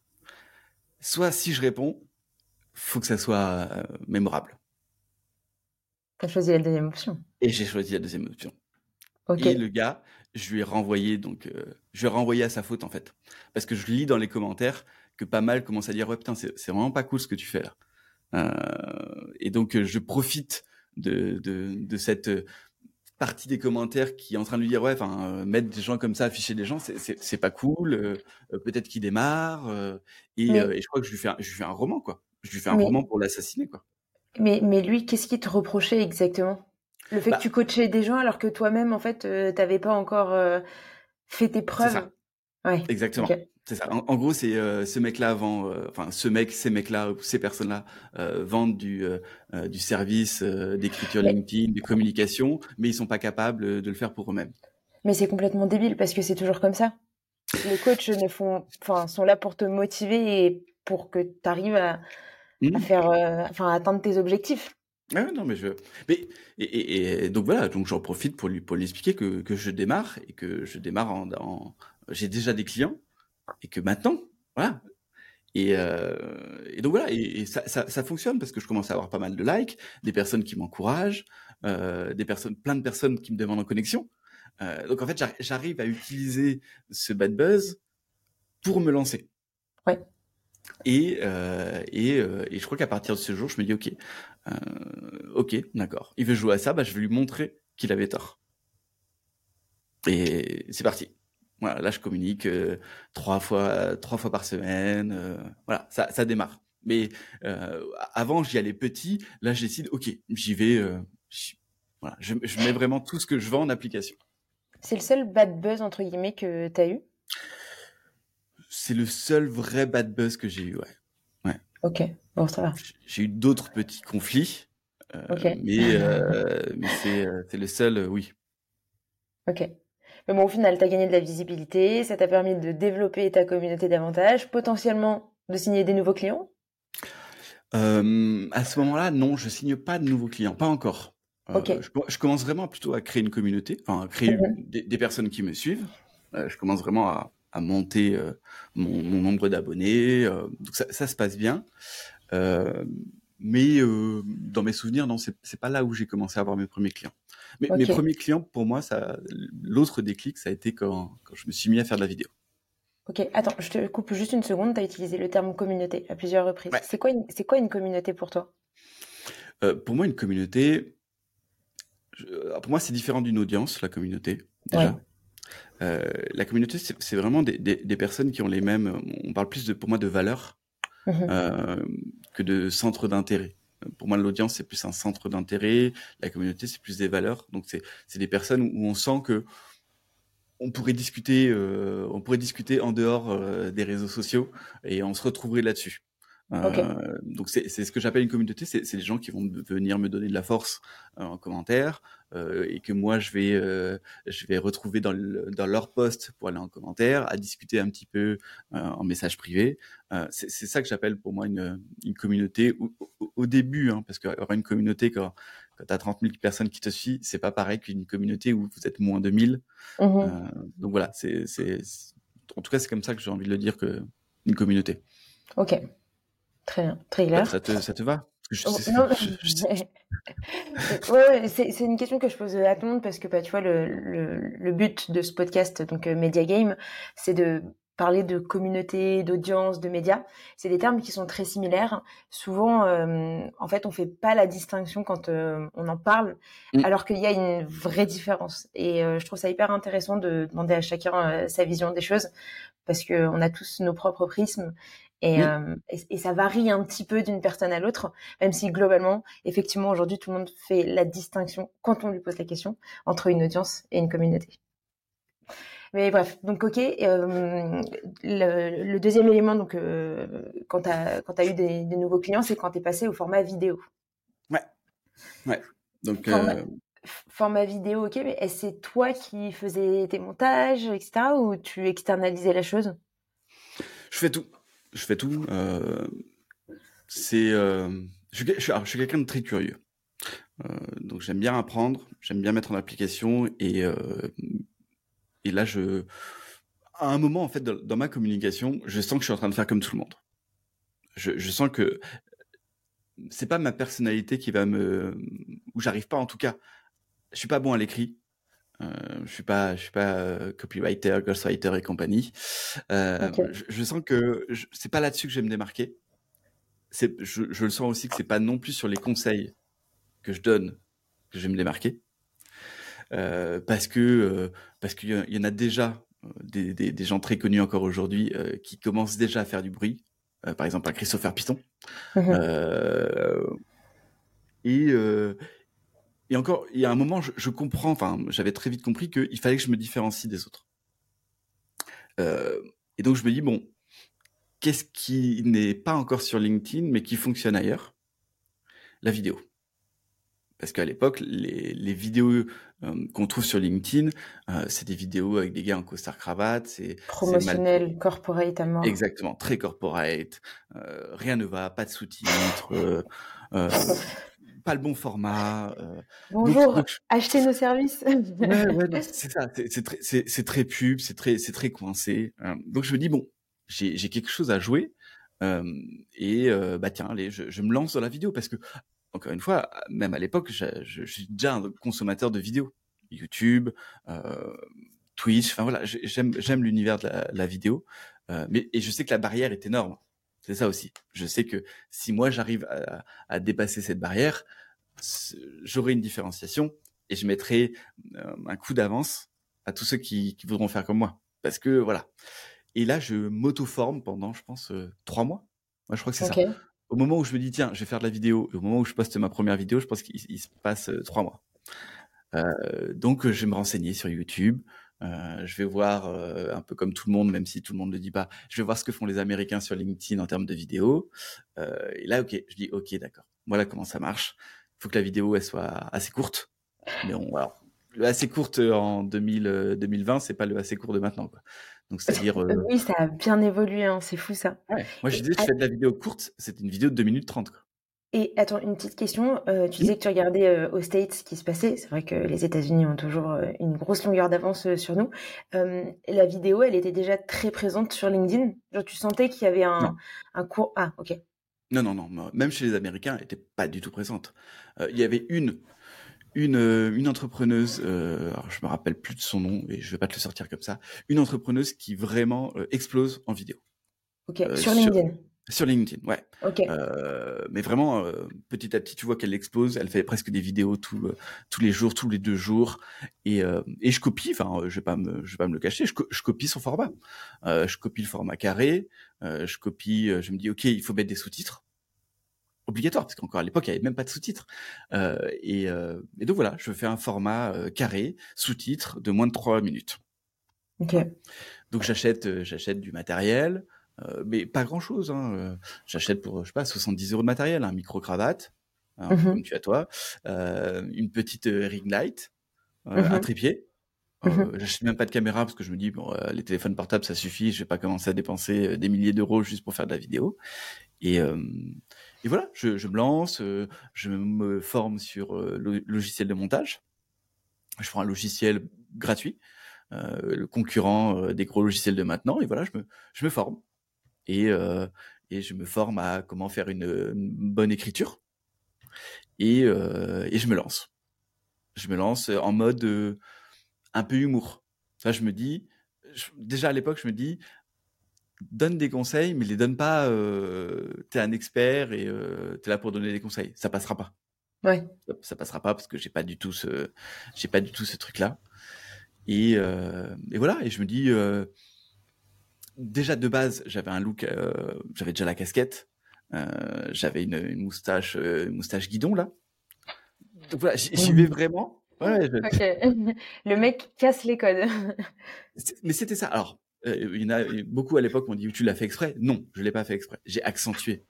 Soit si je réponds, faut que ça soit euh, mémorable. T'as choisi la deuxième option. Et j'ai choisi la deuxième option. Et le gars, je lui ai renvoyé donc euh, je lui ai renvoyé à sa faute en fait parce que je lis dans les commentaires que pas mal commencent à dire ouais putain c'est vraiment pas cool ce que tu fais là euh, et donc je profite de, de, de cette partie des commentaires qui est en train de lui dire ouais enfin mettre des gens comme ça afficher des gens c'est pas cool peut-être qu'il démarre et, et, je crois que je lui fais un, je lui fais un roman quoi je lui fais un roman pour l'assassiner quoi mais mais lui qu'est-ce qu'il te reprochait exactement? Le fait que bah tu coachais des gens alors que toi-même, en fait, euh, tu n'avais pas encore euh, fait tes preuves. Ça. Ouais. Exactement. C'est ça. En, gros, c'est euh, ce mec-là vend, enfin ce mec, ces mecs-là, ces personnes-là vendent du du service d'écriture LinkedIn, de communication, mais ils sont pas capables de le faire pour eux-mêmes. Mais c'est complètement débile parce que c'est toujours comme ça. Les coachs ne font, enfin, sont là pour te motiver et pour que tu arrives à, mmh. faire, enfin, atteindre tes objectifs. Ah non, mais je. Mais, et, et, donc voilà, donc j'en profite pour lui, pour lui expliquer que, que je démarre et que je démarre en. J'ai déjà des clients et que maintenant, voilà. Et, euh, et donc voilà, et, ça, ça, ça, fonctionne parce que je commence à avoir pas mal de likes, des personnes qui m'encouragent, euh, des personnes, plein de personnes qui me demandent en connexion. Euh, donc en fait, j'arrive à utiliser ce bad buzz pour me lancer. Ouais. Et, euh, et, euh, et, je crois qu'à partir de ce jour, je me dis, OK, euh, ok, d'accord. Il veut jouer à ça, bah, je vais lui montrer qu'il avait tort. Et c'est parti. Voilà, là je communique euh, trois fois, trois fois par semaine. Euh, voilà, ça, ça démarre. Mais avant j'y allais petit. Là je décide, ok, j'y vais. voilà, je, je, mets vraiment tout ce que je vends en application. C'est le seul bad buzz entre guillemets que tu as eu? C'est le seul vrai bad buzz que j'ai eu, ouais. Ok, bon, ça va. J'ai eu d'autres petits conflits, euh, mais, euh, mais euh, c'est le seul, oui. Ok. Mais bon, au final, tu as gagné de la visibilité, ça t'a permis de développer ta communauté davantage, potentiellement de signer des nouveaux clients? À ce moment-là, non, je signe pas de nouveaux clients, pas encore. Ok. Je, commence vraiment plutôt à créer une communauté, enfin, à créer mhm. des, personnes qui me suivent. je commence vraiment à, à monter euh, mon, nombre d'abonnés. Euh, donc ça, ça, se passe bien. Euh, mais dans mes souvenirs, non, c'est pas là où j'ai commencé à avoir mes premiers clients. Mais mes premiers clients, pour moi, ça, l'autre déclic, ça a été quand, quand je me suis mis à faire de la vidéo. Ok, attends, je te coupe juste une seconde. Tu as utilisé le terme communauté à plusieurs reprises. C'est quoi, une, quoi une communauté pour toi? Pour moi, une communauté, pour moi, c'est différent d'une audience, la communauté. Déjà. Euh, la communauté, c'est vraiment des, des, des, personnes qui ont les mêmes. On parle plus de, pour moi de valeurs mhm. euh, que de centre d'intérêt. Pour moi, l'audience c'est plus un centre d'intérêt. La communauté, c'est plus des valeurs. Donc, c'est des personnes où on sent que on pourrait discuter, euh, on pourrait discuter en dehors euh, des réseaux sociaux et on se retrouverait là-dessus. Euh, donc c'est ce que j'appelle une communauté, c'est des gens qui vont venir me donner de la force euh, en commentaire euh, et que moi je vais euh, je vais retrouver dans, le, dans leur post pour aller en commentaire, à discuter un petit peu en message privé. c'est ça que j'appelle pour moi une, une communauté au, au, début, hein, parce qu'il y aura une communauté quand quand tu as 30 000 personnes qui te suivent, c'est pas pareil qu'une communauté où vous êtes moins de 1000. Mmh donc voilà, c'est en tout cas c'est comme ça que j'ai envie de le dire que une communauté. Ok. Très bien, très clair. Ça te, ça te va? C'est une question que je pose à tout le monde parce que bah, tu vois le, le, but de ce podcast donc euh, Media Game c'est de parler de communauté, d'audience, de médias. C'est des termes qui sont très similaires. Souvent, euh, en fait, on fait pas la distinction quand euh, on en parle, mm. alors qu'il y a une vraie différence. Et je trouve ça hyper intéressant de demander à chacun sa vision des choses, parce que on a tous nos propres prismes euh, et, et, ça varie un petit peu d'une personne à l'autre, même si globalement, effectivement, aujourd'hui, tout le monde fait la distinction, quand on lui pose la question, entre une audience et une communauté. Mais bref, donc ok. Euh, le, deuxième élément, donc euh, quand tu as, as, eu des, des nouveaux clients, c'est quand tu es passé au format vidéo. Ouais. Ouais. Donc format, format vidéo, ok. Mais est-ce c'est toi qui faisais tes montages, etc., ou tu externalisais la chose? Je fais tout je fais tout. Euh, euh, je, je, suis quelqu'un de très curieux. Euh, donc j'aime bien apprendre, j'aime bien mettre en application et et là je, à un moment en fait dans, ma communication, je sens que je suis en train de faire comme tout le monde. Je, je sens que c'est pas ma personnalité qui va me, ou j'arrive pas en tout cas. Je suis pas bon à l'écrit. Euh, je suis pas, je suis pas euh, copywriter, ghostwriter et compagnie. Euh, je, je, sens que c'est pas là-dessus que je vais me démarquer. C'est, je, je, le sens aussi que c'est pas non plus sur les conseils que je donne que je vais me démarquer, euh, parce que parce qu'il y en a déjà des, des, des, gens très connus encore aujourd'hui qui commencent déjà à faire du bruit. par exemple, un Christopher Python. Mmh et et encore, il y a un moment, je, je comprends, enfin, j'avais très vite compris qu'il fallait que je me différencie des autres. Euh, et donc, je me dis, bon, qu'est-ce qui n'est pas encore sur LinkedIn, mais qui fonctionne ailleurs? La vidéo. Parce qu'à l'époque, les, les, vidéos euh, qu'on trouve sur LinkedIn, euh, c'est des vidéos avec des gars en costard cravate, c'est promotionnel, corporate à mort. Exactement, très corporate. Euh, rien ne va, pas de sous-titres. Euh, euh, pas le bon format. Euh, Bonjour, achetez nos services. ouais, c'est ça, c'est très, pub, c'est très, c'est très coincé. Euh, donc je me dis bon, j'ai quelque chose à jouer euh, et bah tiens, allez, je, je, me lance dans la vidéo parce que encore une fois, même à l'époque, je, je, suis déjà un consommateur de vidéos, YouTube, Twitch. Enfin voilà, j'aime j'aime l'univers de la, la vidéo, mais et je sais que la barrière est énorme. C'est ça aussi. Je sais que si moi j'arrive à, à, dépasser cette barrière, j'aurai une différenciation et je mettrai euh, un coup d'avance à tous ceux qui, qui, voudront faire comme moi. Parce que voilà. Et là, je m'auto-forme pendant, je pense, euh, trois mois. Moi, je crois que c'est ça. Au moment où je me dis, tiens, je vais faire de la vidéo, et au moment où je poste ma première vidéo, je pense qu'il se passe euh, trois mois. Donc, je vais me renseigner sur YouTube. Euh, je vais voir euh, un peu comme tout le monde, même si tout le monde ne le dit pas. Je vais voir ce que font les Américains sur LinkedIn en termes de vidéos. Euh, et là, ok, je dis ok, d'accord. Voilà comment ça marche. Il faut que la vidéo elle soit assez courte. Mais on, alors, le assez courte en 2000, 2020, c'est pas le assez court de maintenant. Quoi. Donc c'est-à-dire. Oui, ça a bien évolué. Hein, c'est fou ça. Ouais. Moi, je disais, je fais de la vidéo courte. C'est une vidéo de 2 minutes 30. Quoi. Et attends, une petite question. Euh, tu disais que tu regardais euh, aux States ce qui se passait. C'est vrai que les États-Unis ont toujours euh, une grosse longueur d'avance euh, sur nous. La vidéo, elle était déjà très présente sur LinkedIn? Genre, tu sentais qu'il y avait un, un cours? Ah, ok. Non, non, non. Même chez les Américains, elle n'était pas du tout présente. Il y avait une, une, une entrepreneuse. alors, je me rappelle plus de son nom et je vais pas te le sortir comme ça. Une entrepreneuse qui vraiment explose en vidéo. Ok. sur LinkedIn. Sur LinkedIn, ouais. Euh, mais vraiment, euh, petit à petit, tu vois qu'elle explose. Elle fait presque des vidéos tout, euh, tous les jours, tous les deux jours. Et, euh, et je copie, enfin, je vais pas me, je vais pas me le cacher, je, je copie son format. je copie le format carré. je copie, je me dis, ok, il faut mettre des sous-titres obligatoire parce qu'encore à l'époque il n'y avait même pas de sous-titres et, et, donc voilà je fais un format carré sous-titres de moins de trois minutes ok donc j'achète j'achète du matériel euh, mais pas grand chose. Hein. Euh, j'achète pour, je sais pas, 70 euros de matériel, un micro-cravate, hein, mmh comme tu as toi, euh, une petite ring light, mmh un trépied. Mmh j'achète même pas de caméra parce que je me dis bon, les téléphones portables ça suffit, je vais pas commencer à dépenser des milliers d'euros juste pour faire de la vidéo. Et, et voilà, je, je, me lance, je me forme sur le logiciel de montage. Je prends un logiciel gratuit, le concurrent des gros logiciels de maintenant, et voilà, je me, je me forme et, euh, et je me forme à comment faire une, bonne écriture et, euh, et je me lance. Je me lance en mode euh, un peu humour. Enfin, je me dis, déjà à l'époque, je me dis, donne des conseils, mais les donne pas. Euh, t'es un expert et euh, t'es là pour donner des conseils. Ça passera pas. Ouais. Ça, ça passera pas parce que j'ai pas du tout ce, j'ai pas du tout ce truc-là. Et, euh, et voilà. Et je me dis, déjà de base, j'avais un look, euh, j'avais déjà la casquette, euh, j'avais une, une, moustache, euh, une moustache guidon là. Donc voilà, j'y vais vraiment. Ouais, je... Le mec casse les codes. Mais c'était ça. Alors, euh, il y en a beaucoup à l'époque m'ont dit tu l'as fait exprès? Non, je l'ai pas fait exprès. J'ai accentué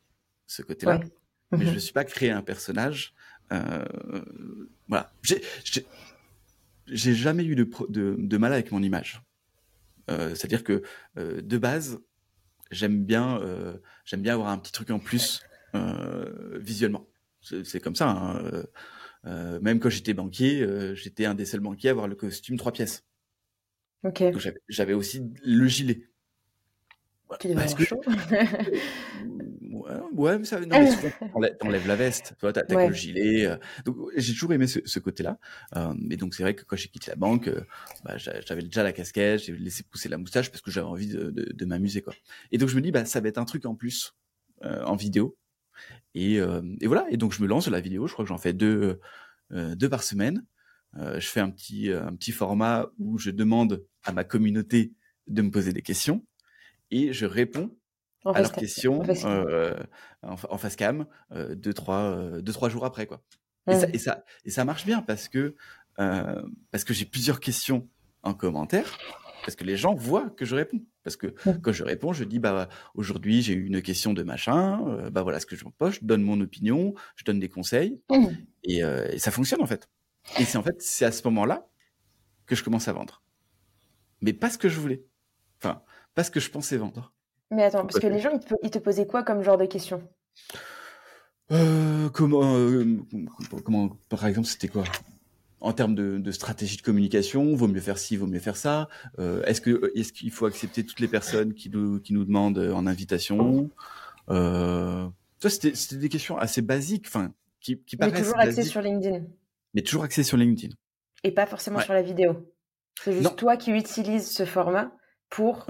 ce côté-là, ouais. mais je ne suis pas créé un personnage. Euh, voilà, j'ai jamais eu de, de, de mal avec mon image. Euh, c'est-à-dire que euh, de base, j'aime bien, euh, j'aime bien avoir un petit truc en plus visuellement. C'est comme ça. Hein. même quand j'étais banquier, j'étais un des seuls banquiers à avoir le costume trois pièces. Ok. J'avais aussi le gilet. Parce que, ouais, mais ça, non, mais t'enlèves la veste, tu vois, t'as, le gilet. donc, j'ai toujours aimé ce, côté-là. Euh, et donc, c'est vrai que quand j'ai quitté la banque, bah, j'avais déjà la casquette, j'ai laissé pousser la moustache parce que j'avais envie de, de, m'amuser, quoi. Et donc, je me dis, bah, ça va être un truc en plus en vidéo. Et, et, voilà. Et donc, je me lance sur la vidéo. Je crois que j'en fais deux, deux par semaine. je fais un petit, un petit format où je demande à ma communauté de me poser des questions et je réponds à leurs questions euh, en, face cam euh, deux, trois, euh, deux, trois jours après. Quoi. Et, ça, et, ça, et ça marche bien parce que, parce que j'ai plusieurs questions en commentaire, parce que les gens voient que je réponds. Parce que quand je réponds, je dis bah aujourd'hui j'ai eu une question de machin, bah voilà ce que je poche, je donne mon opinion, je donne des conseils, mmh. et, et, ça fonctionne en fait. Et c'est en fait c'est à ce moment-là que je commence à vendre, mais pas ce que je voulais, enfin pas ce que je pensais vendre. Mais attends, parce que les gens, ils te, posaient quoi comme genre de questions? Euh, comment, euh, comment, par exemple, c'était quoi? En termes de, stratégie de communication, vaut mieux faire ci, vaut mieux faire ça. Euh, est-ce que est-ce qu'il faut accepter toutes les personnes qui nous qui nous demandent en invitation? Ça, c'était c'était des questions assez basiques, enfin, qui, qui paraissent. Mais toujours axées sur LinkedIn. Mais toujours axées sur LinkedIn. Et pas forcément sur la vidéo. C'est juste toi qui utilises ce format pour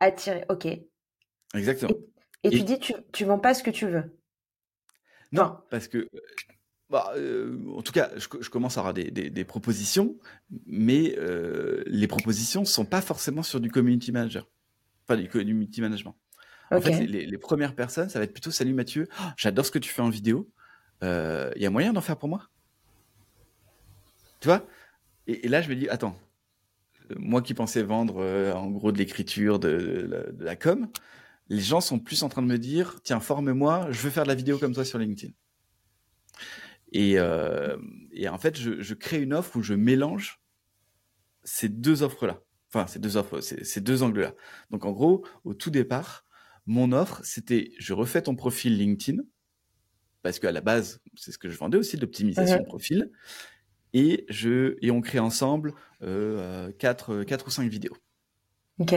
attirer. Ok. Exactement. Et, tu dis, tu, tu vends pas ce que tu veux. Non, parce que, bah, euh, en tout cas, je, commence à avoir des, des, propositions, mais euh, les propositions sont pas forcément sur du community manager, pas du community management. En fait, les, premières personnes, ça va être plutôt Salut Mathieu, oh, j'adore ce que tu fais en vidéo. Il euh, y a moyen d'en faire pour moi? Tu vois? Et, là, je me dis Attends, moi qui pensais vendre en gros de l'écriture, de, de, la com, les gens sont plus en train de me dire tiens forme-moi je veux faire de la vidéo comme toi sur LinkedIn. Et, euh, en fait je, crée une offre où je mélange ces deux offres là enfin ces deux offres ces, deux angles là donc en gros au tout départ mon offre c'était je refais ton profil LinkedIn parce qu'à la base c'est ce que je vendais aussi l'optimisation de profil. Et je et on crée ensemble euh, quatre, quatre ou cinq vidéos. Ok.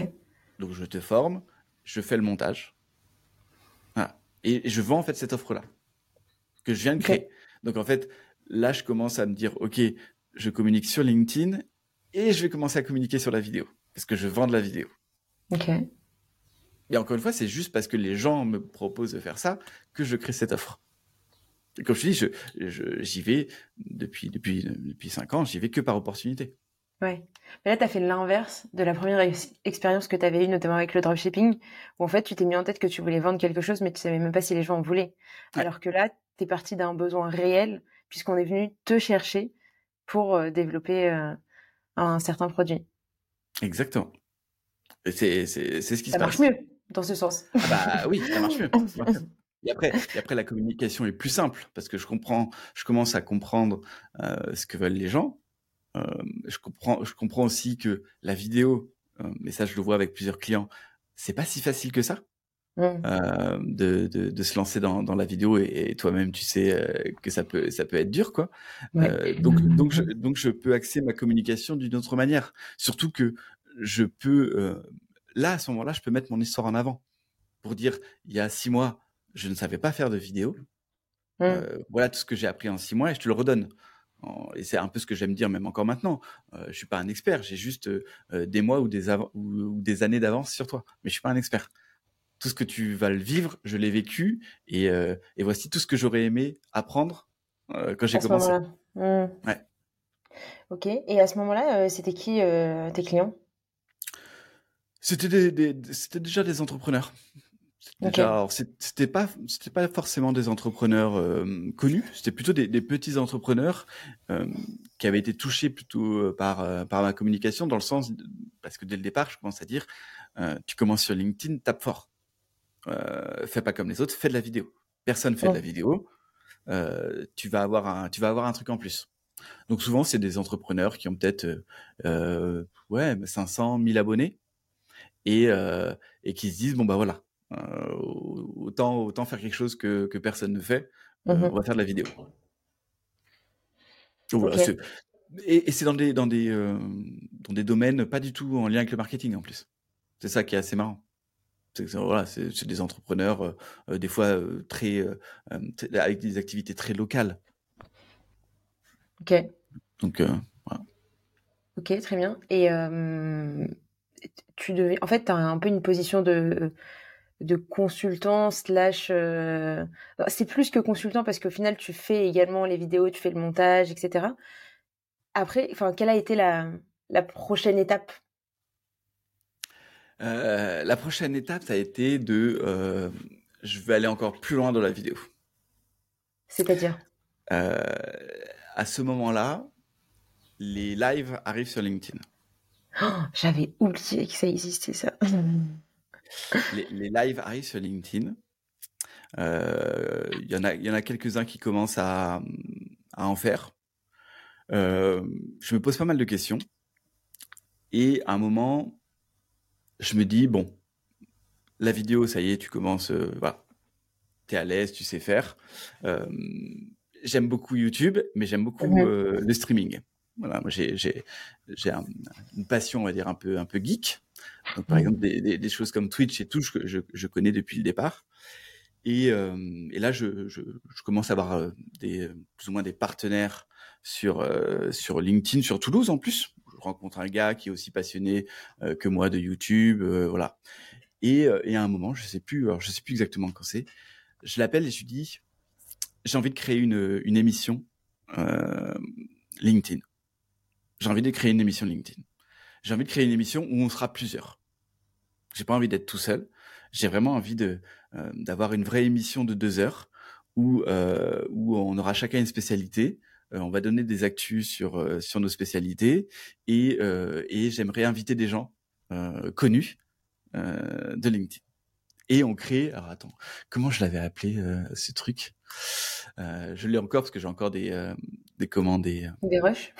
Donc je te forme je fais le montage. Et je vends en fait cette offre-là que je viens de créer. Donc en fait, là, je commence à me dire, OK, je communique sur LinkedIn et je vais commencer à communiquer sur la vidéo parce que je vends de la vidéo. OK. Et encore une fois, c'est juste parce que les gens me proposent de faire ça que je crée cette offre. comme je te dis, j'y vais depuis, depuis, depuis cinq ans, j'y vais que par opportunité. Ouais. Mais là, tu as fait l'inverse de la première expérience que tu avais eue, notamment avec le dropshipping, où en fait, tu t'es mis en tête que tu voulais vendre quelque chose, mais tu savais même pas si les gens en voulaient. Alors que là, tu es parti d'un besoin réel, puisqu'on est venu te chercher pour euh, développer euh, un certain produit. Exactement. C'est ce qui ça se passe. Ça marche mieux, dans ce sens. Ah bah oui, ça marche mieux. Et après, et après, la communication est plus simple parce que je comprends, je commence à comprendre euh, ce que veulent les gens je comprends, je comprends aussi que la vidéo, euh, mais ça je le vois avec plusieurs clients, c'est pas si facile que ça. Euh, de, de, de, se lancer dans, dans la vidéo et, toi-même tu sais que ça peut ça peut être dur quoi. Donc donc je, donc je peux axer ma communication d'une autre manière. Surtout que je peux là à ce moment-là je peux mettre mon histoire en avant pour dire il y a six mois je ne savais pas faire de vidéo. Voilà tout ce que j'ai appris en six mois et je te le redonne et c'est un peu ce que j'aime dire même encore maintenant. Euh, je suis pas un expert, j'ai juste euh, euh, des mois ou des, ou, des années d'avance sur toi, mais je suis pas un expert. Tout ce que tu vas le vivre, je l'ai vécu, et, euh, et, voici tout ce que j'aurais aimé apprendre quand j'ai commencé. Mmh. Ouais. Ok. Et à ce moment-là, c'était qui tes clients? C'était des, des, c'était déjà des entrepreneurs. Déjà, c'était pas c'était pas forcément des entrepreneurs euh, connus, c'était plutôt des, des, petits entrepreneurs euh, qui avaient été touchés plutôt euh, par euh, par ma communication dans le sens parce que dès le départ, je commence à dire tu commences sur LinkedIn, tape fort, fais pas comme les autres, fais de la vidéo. Personne fait de la vidéo, tu vas avoir un tu vas avoir un truc en plus. Donc souvent, c'est des entrepreneurs qui ont peut-être ouais 500 1000 abonnés. Et et qui se disent bon bah voilà euh, autant, autant faire quelque chose que, que personne ne fait. Euh, mmh on va faire de la vidéo. et, c'est dans des, dans, des, euh, dans des domaines pas du tout en lien avec le marketing en plus. C'est ça qui est assez marrant. voilà, c'est des entrepreneurs, des fois très, avec des activités très locales. Ok. Donc, voilà. Ok, très bien. Et tu devais, en fait, tu as un peu une position de, de consultant slash. c'est plus que consultant parce qu'au final, tu fais également les vidéos, tu fais le montage, etc. Après, enfin, quelle a été la, la prochaine étape? Euh, la prochaine étape, ça a été de, euh, je vais aller encore plus loin dans la vidéo. C'est-à-dire? Euh, À ce moment-là, les lives arrivent sur LinkedIn. Oh, j'avais oublié que ça existait, ça. les, lives arrivent sur LinkedIn. Il y en a, y en a quelques-uns qui commencent à, à en faire. je me pose pas mal de questions. Et à un moment, je me dis, bon, la vidéo, ça y est, tu commences, euh, voilà, tu es à l'aise, tu sais faire. Euh, j'aime beaucoup YouTube, mais j'aime beaucoup euh, le streaming. Voilà, moi j'ai j'ai j'ai une passion, on va dire un peu un peu geek. Donc par exemple des, des, des, choses comme Twitch et tout, je, je, je connais depuis le départ. Et, euh, et là, je, je, je, commence à avoir euh, des plus ou moins des partenaires sur sur LinkedIn, sur Toulouse en plus rencontre un gars qui est aussi passionné euh, que moi de YouTube, euh, voilà. Et, euh, et, à un moment, je sais plus, alors je sais plus exactement quand c'est, je l'appelle et je lui dis, j'ai envie de créer une, une émission LinkedIn. J'ai envie de créer une émission LinkedIn. J'ai envie de créer une émission où on sera plusieurs. J'ai pas envie d'être tout seul. J'ai vraiment envie de d'avoir une vraie émission de deux heures où où on aura chacun une spécialité euh, on va donner des actus sur euh, sur nos spécialités et euh, et j'aimerais inviter des gens connus de LinkedIn. Et on crée, alors attends, comment je l'avais appelé ce truc? Je l'ai encore parce que j'ai encore des des commandes des des rushs?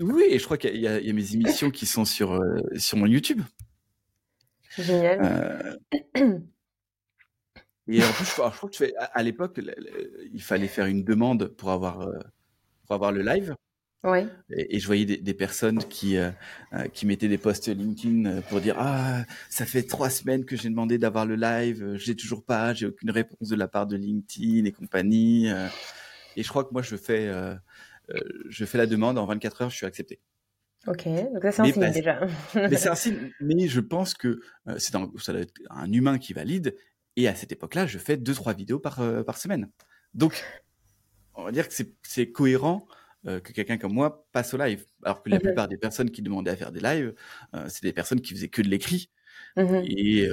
Oui, et je crois qu'il y, y, a mes émissions qui sont sur sur mon YouTube. Génial. Et en plus, je, crois que tu fais, à, l'époque, il fallait faire une demande pour avoir, euh, pour avoir le live. Ouais. Et, je voyais des, des personnes qui, euh, euh, qui mettaient des posts LinkedIn pour dire Ah, ça fait trois semaines que j'ai demandé d'avoir le live, j'ai toujours pas, j'ai aucune réponse de la part de LinkedIn et compagnie. et je crois que moi, je fais, je fais la demande, en 24 heures, je suis accepté. Ok, donc ça c'est un signe déjà. mais c'est un signe, mais je pense que c'est un, ça doit être un humain qui valide et à cette époque-là, je fais deux, trois vidéos par, euh, par semaine. Donc, on va dire que c'est cohérent euh, que quelqu'un comme moi passe au live. Alors que la mhm. plupart des personnes qui demandaient à faire des lives, euh, c'est des personnes qui faisaient que de l'écrit. Mhm. Et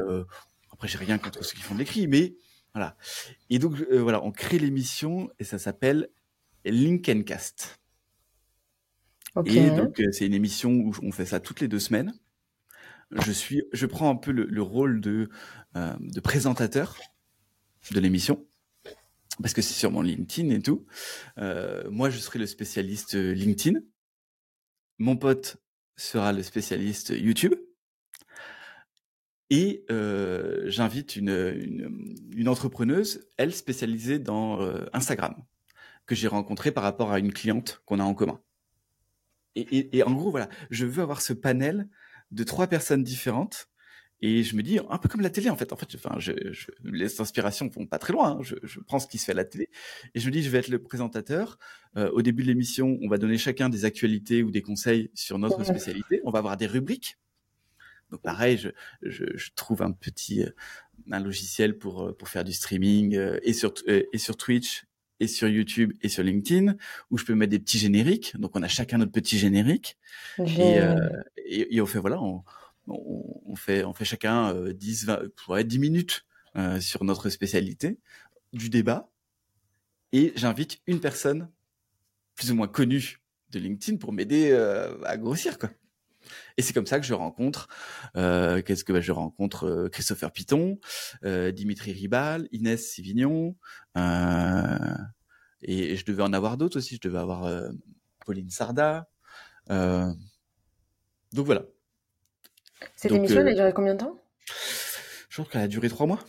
après, j'ai rien contre ceux qui font de l'écrit, mais voilà. Et donc, voilà, on crée l'émission et ça s'appelle Linkencast. Okay. Et donc, c'est une émission où on fait ça toutes les deux semaines je suis, je prends un peu le, rôle de, euh, de présentateur de l'émission parce que c'est sur mon LinkedIn et tout. Euh, moi, je serai le spécialiste LinkedIn. Mon pote sera le spécialiste YouTube. Et euh, j'invite une, une, une, entrepreneuse, elle spécialisée dans euh, Instagram, que j'ai rencontrée par rapport à une cliente qu'on a en commun. Et, et, et, en gros, voilà, je veux avoir ce panel de trois personnes différentes. Et je me dis, un peu comme la télé, en fait. En fait, enfin, je, je, les inspirations vont pas très loin. Hein. Je, je, prends ce qui se fait à la télé. Et je me dis, je vais être le présentateur. Euh, au début de l'émission, on va donner chacun des actualités ou des conseils sur notre spécialité. On va avoir des rubriques. Donc, pareil, je, je, je trouve un petit, euh, un logiciel pour, euh, pour faire du streaming euh, et sur, et sur Twitch et sur YouTube et sur LinkedIn où je peux mettre des petits génériques. Donc on a chacun notre petit générique et, euh, et, et, on fait voilà, on, on, fait on fait chacun 10 20 ouais, 10 minutes euh, sur notre spécialité du débat et j'invite une personne plus ou moins connue de LinkedIn pour m'aider euh, à grossir quoi. Et c'est comme ça que je rencontre, euh, qu'est-ce que bah, je rencontre euh, Christopher Piton, euh, Dimitri Ribal, Inès Sivignon, et, et, je devais en avoir d'autres aussi. Je devais avoir Pauline Sarda. donc voilà. Cette donc, émission, elle a duré combien de temps? Je crois qu'elle a duré trois mois.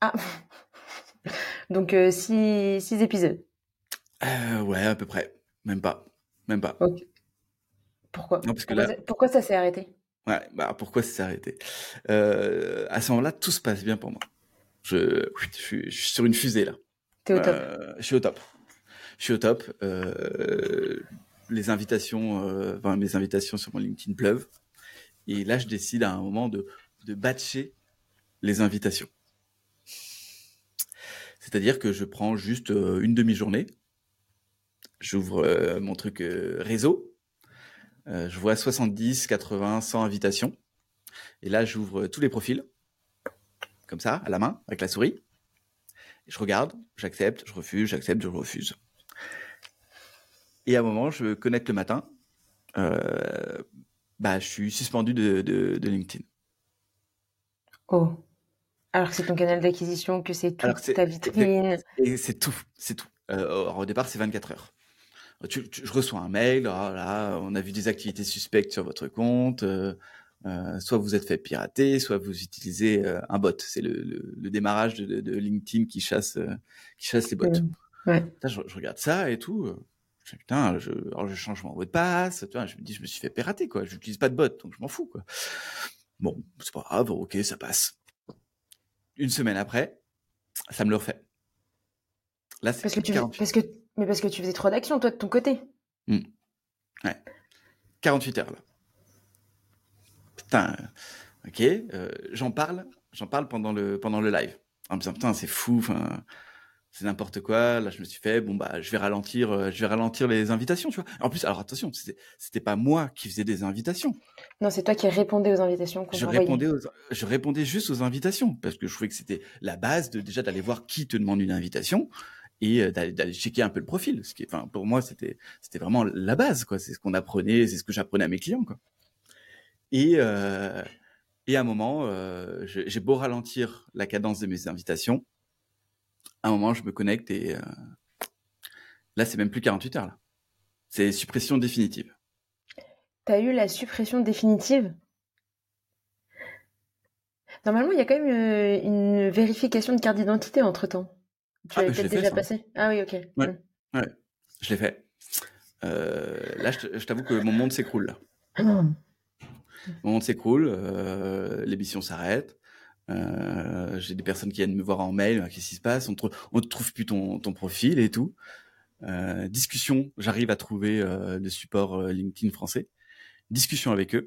Ah, donc six, six épisodes. ouais, à peu près. Même pas. Même pas. Ok. Pourquoi? Pourquoi, ça, pourquoi, ça, s'est arrêté? Ouais, bah pourquoi ça s'est arrêté? Euh, À ce moment-là, tout se passe bien pour moi. Je, je, suis, je suis sur une fusée là. T'es au top. Euh, je suis au top. Je suis au top. Euh, les invitations, euh, enfin, mes invitations sur mon LinkedIn pleuvent. Et là, je décide à un moment de, de batcher les invitations. C'est-à-dire que je prends juste euh, une demi-journée. J'ouvre mon truc réseau. Euh, je vois 70, 80, 100 invitations. Et là, j'ouvre tous les profils. Comme ça, à la main, avec la souris. Et je regarde, j'accepte, je refuse, j'accepte, je refuse. Et à un moment, je connecte le matin. Euh, bah, je suis suspendu de, de, de LinkedIn. Oh. Alors que c'est ton canal d'acquisition, que c'est toute que c'est- ta vitrine. C'est tout, c'est tout. Euh, alors, au départ, c'est 24 heures. Tu- tu- je reçois un mail, ah là, on a vu des activités suspectes sur votre compte. euh, euh, soit vous êtes fait pirater, soit vous utilisez euh, un bot. C'est le, le- le démarrage de, de- de LinkedIn qui chasse, euh, qui chasse les bots. Mm. Ouais. Je, je regarde ça et tout. euh, Je putain, je, alors je change mon mot de passe. Tu vois, je me dis, je me suis fait pirater, quoi. Je n'utilise pas de bot, donc je m'en fous, quoi. Bon, c'est pas grave, ok, ça passe. Une semaine après, ça me le refait. Là, c'est Parce que tu, 48, parce que, mais parce que tu faisais trop d'actions, toi, de ton côté. 48 heures, là. Putain, euh, ok, euh, j'en parle, j'en parle pendant le, pendant le live. En me disant, putain, c'est fou, enfin, c'est n'importe quoi. Là, je me suis fait, bon, bah, je vais ralentir, euh, je vais ralentir les invitations, tu vois. En plus, alors attention, c'était, c'était pas moi qui faisais des invitations. Non, c'est toi qui répondais aux invitations qu'on Je répondais, aux, je répondais juste aux invitations parce que je trouvais que c'était la base de déjà d'aller voir qui te demande une invitation et euh, d'aller, checker un peu le profil. Ce qui, pour moi, c'était, c'était vraiment la base, quoi. C'est ce qu'on apprenait, c'est ce que j'apprenais à mes clients, quoi. Et, euh, et à un moment, euh, j'ai beau ralentir la cadence de mes invitations, à un moment, je me connecte et euh, là, c'est même plus 48 heures, là. C'est suppression définitive. T'as eu la suppression définitive? Normalement, il y a quand même une vérification de carte d'identité entre-temps. Tu Ah, l'avais peut-être déjà ça. passé? Ah oui, ok. Ouais. Je l'ai fait. Euh, là, je, t'avoue que mon monde s'écroule, là. Mm. Mon monde s'écroule, euh, l'émission s'arrête. Euh, j'ai des personnes qui viennent me voir en mail, qu'est-ce qui se passe? On ne trouve plus ton, ton profil et tout. Discussion, j'arrive à trouver le support LinkedIn français. Discussion avec eux.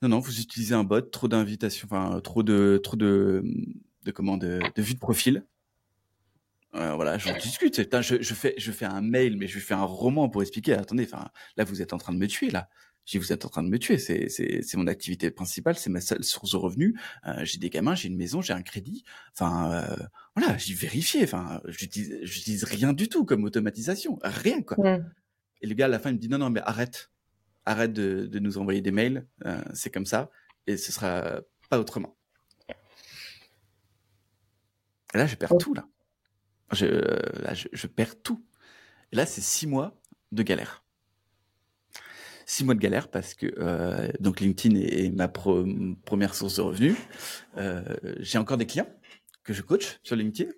Non, non, vous utilisez un bot, trop d'invitations, enfin trop de, trop de, de comment, de, de vues de profil. Euh, voilà, j'en discute. Putain, je, je fais, je fais un mail, mais je fais un roman pour expliquer. Attendez, enfin, là, vous êtes en train de me tuer, là. Je dis, vous êtes en train de me tuer. C'est, c'est, c'est mon activité principale, c'est ma seule source de revenus. Euh, j'ai des gamins, j'ai une maison, j'ai un crédit. Enfin, euh, voilà, j'ai vérifié. Enfin, j'utilise, j'utilise rien du tout comme automatisation, rien quoi. Et le gars à la fin il me dit non non mais arrête, arrête de, de nous envoyer des mails. Euh, c'est comme ça et ce sera pas autrement. Et là je perds tout là. Je, là je, je perds tout. Et là c'est six mois de galère. Six mois de galère parce que euh, donc LinkedIn est, est ma pro- première source de revenus. Euh, j'ai encore des clients que je coach sur LinkedIn.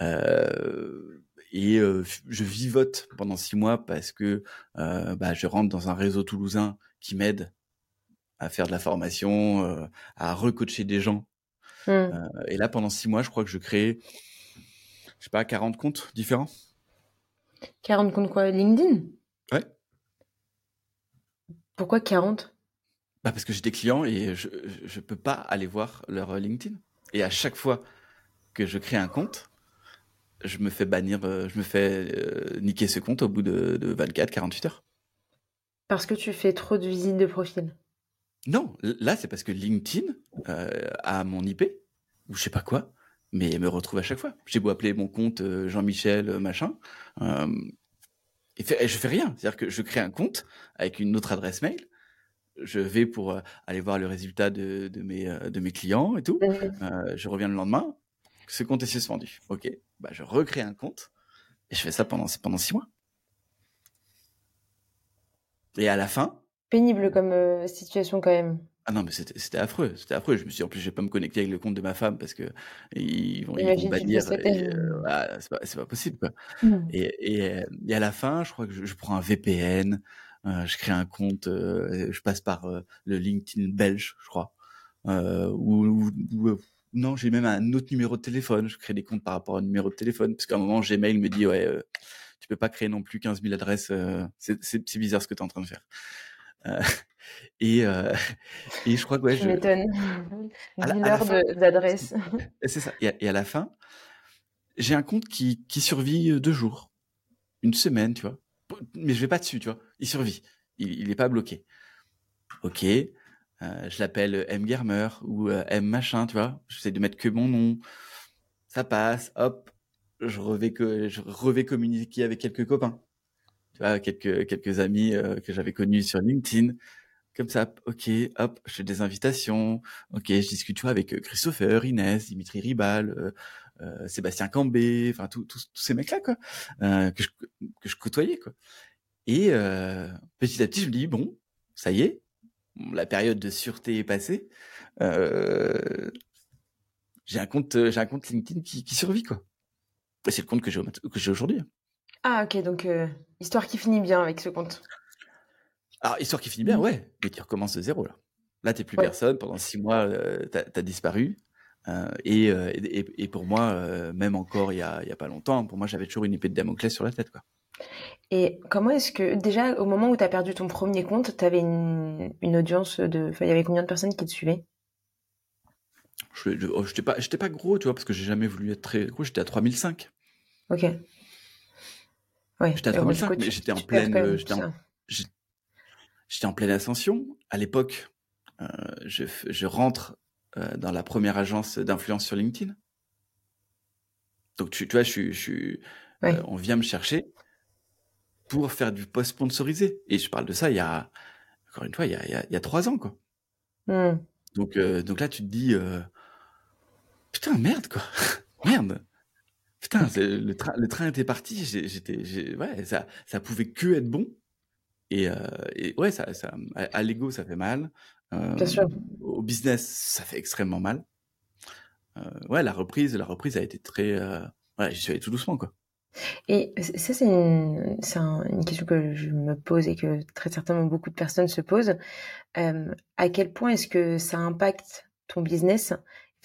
Euh, et euh, je vivote pendant six mois parce que euh, bah, je rentre dans un réseau toulousain qui m'aide à faire de la formation, euh, à recoacher des gens. Mm. Euh, et là, pendant six mois, je crois que je crée, sais pas, 40 comptes différents. 40 comptes quoi LinkedIn? Ouais. Pourquoi 40 Bah parce que j'ai des clients et je je peux pas aller voir leur LinkedIn. Et à chaque fois que je crée un compte, je me fais bannir, euh, je me fais euh, niquer ce compte au bout de, de 24, 48 heures. Parce que tu fais trop de visites de profil? Non, là c'est parce que LinkedIn euh, a mon IP ou je sais pas quoi, mais me retrouve à chaque fois. J'ai beau appeler mon compte euh, Jean-Michel euh, machin, euh, et, fait- et je fais rien. C'est-à-dire que je crée un compte avec une autre adresse mail. Je vais pour euh, aller voir le résultat de, de mes de mes clients et tout. Euh, je reviens le lendemain. Ce compte est suspendu. Ok, bah je recrée un compte et je fais ça pendant pendant six mois. Et à la fin, Pénible comme situation quand même. Ah non, mais c'était c'était affreux, c'était affreux. Je me suis dit, en plus, je vais pas me connecter avec le compte de ma femme parce que ils vont, ils vont Imagine, tu te bannir. et, euh, c'est pas, c'est pas possible, quoi. Mm. Et, et, euh, et à la fin, je crois que je, je prends un VPN, je crée un compte, je passe par le LinkedIn belge, je crois. ou, non, j'ai même un autre numéro de téléphone. Je crée des comptes par rapport à un numéro de téléphone, parce qu'à un moment, Gmail me dit, ouais, tu peux pas créer non plus 15 000 adresses. c'est bizarre ce que tu es en train de faire. Et, et je crois que ouais, je m'étonne. Dealer d'adresses. C'est ça. Et à, la fin, j'ai un compte qui, qui survit deux jours, une semaine, tu vois. Mais je vais pas dessus, tu vois. Il survit. Il, n'est pas bloqué. Ok. je l'appelle M Germer ou M machin, tu vois. J'essaie de mettre que mon nom. Ça passe. Hop. Je revais que je revais communiquer avec quelques copains tu vois, quelques, quelques amis euh, que j'avais connus sur LinkedIn. Comme ça, ok, hop, je fais des invitations. Ok, je discute tu avec euh, Christopher, Inès, Dimitri Ribal, euh, euh Sébastien Cambé, enfin tous ces mecs-là quoi, euh, que, je, que je côtoyais quoi. Et petit à petit, je me dis bon, ça y est, la période de sûreté est passée. j'ai un compte, j'ai un compte LinkedIn qui, qui survit quoi. C'est le compte que j'ai que j'ai aujourd'hui. Ah ok, donc euh, histoire qui finit bien avec ce compte. Alors, histoire qui finit bien, ouais, mais qui recommence de zéro là. Là, t'es plus personne, pendant six mois, euh, t'as as disparu. Euh, et, et, et, pour moi, même encore il y a, a, pas longtemps, pour moi, j'avais toujours une épée de Damoclès sur la tête. Quoi. Et comment est-ce que, déjà, au moment où tu as perdu ton premier compte, tu avais une, une, audience de. Enfin, il y avait combien de personnes qui te suivaient? Je n'étais oh, pas, pas gros, tu vois, parce que j'ai jamais voulu être très gros, j'étais à 3005. Ok. J'étais à 3005, mais j'étais en pleine, euh, j'étais en, pleine ascension. À l'époque, euh, je, je, rentre euh, dans la première agence d'influence sur LinkedIn. Donc tu, tu vois, je, je, euh, on vient me chercher pour faire du post sponsorisé. Et je parle de ça il y a, encore une fois, il y a, il y a, trois ans, quoi. Mmh. Donc, donc là, tu te dis, putain, merde, quoi. merde. Putain, le, train, le train était parti. J'étais, ouais, ça, ça pouvait que être bon. Et, euh, et ouais, ça, ça, à l'ego, ça fait mal. Euh, Bien sûr. Au business, ça fait extrêmement mal. Euh, ouais, la reprise, la reprise a été très. Ouais, j'y suis allé tout doucement, quoi. Et ça, c'est une, une, question que je me pose et que très certainement beaucoup de personnes se posent. À quel point est-ce que ça impacte ton business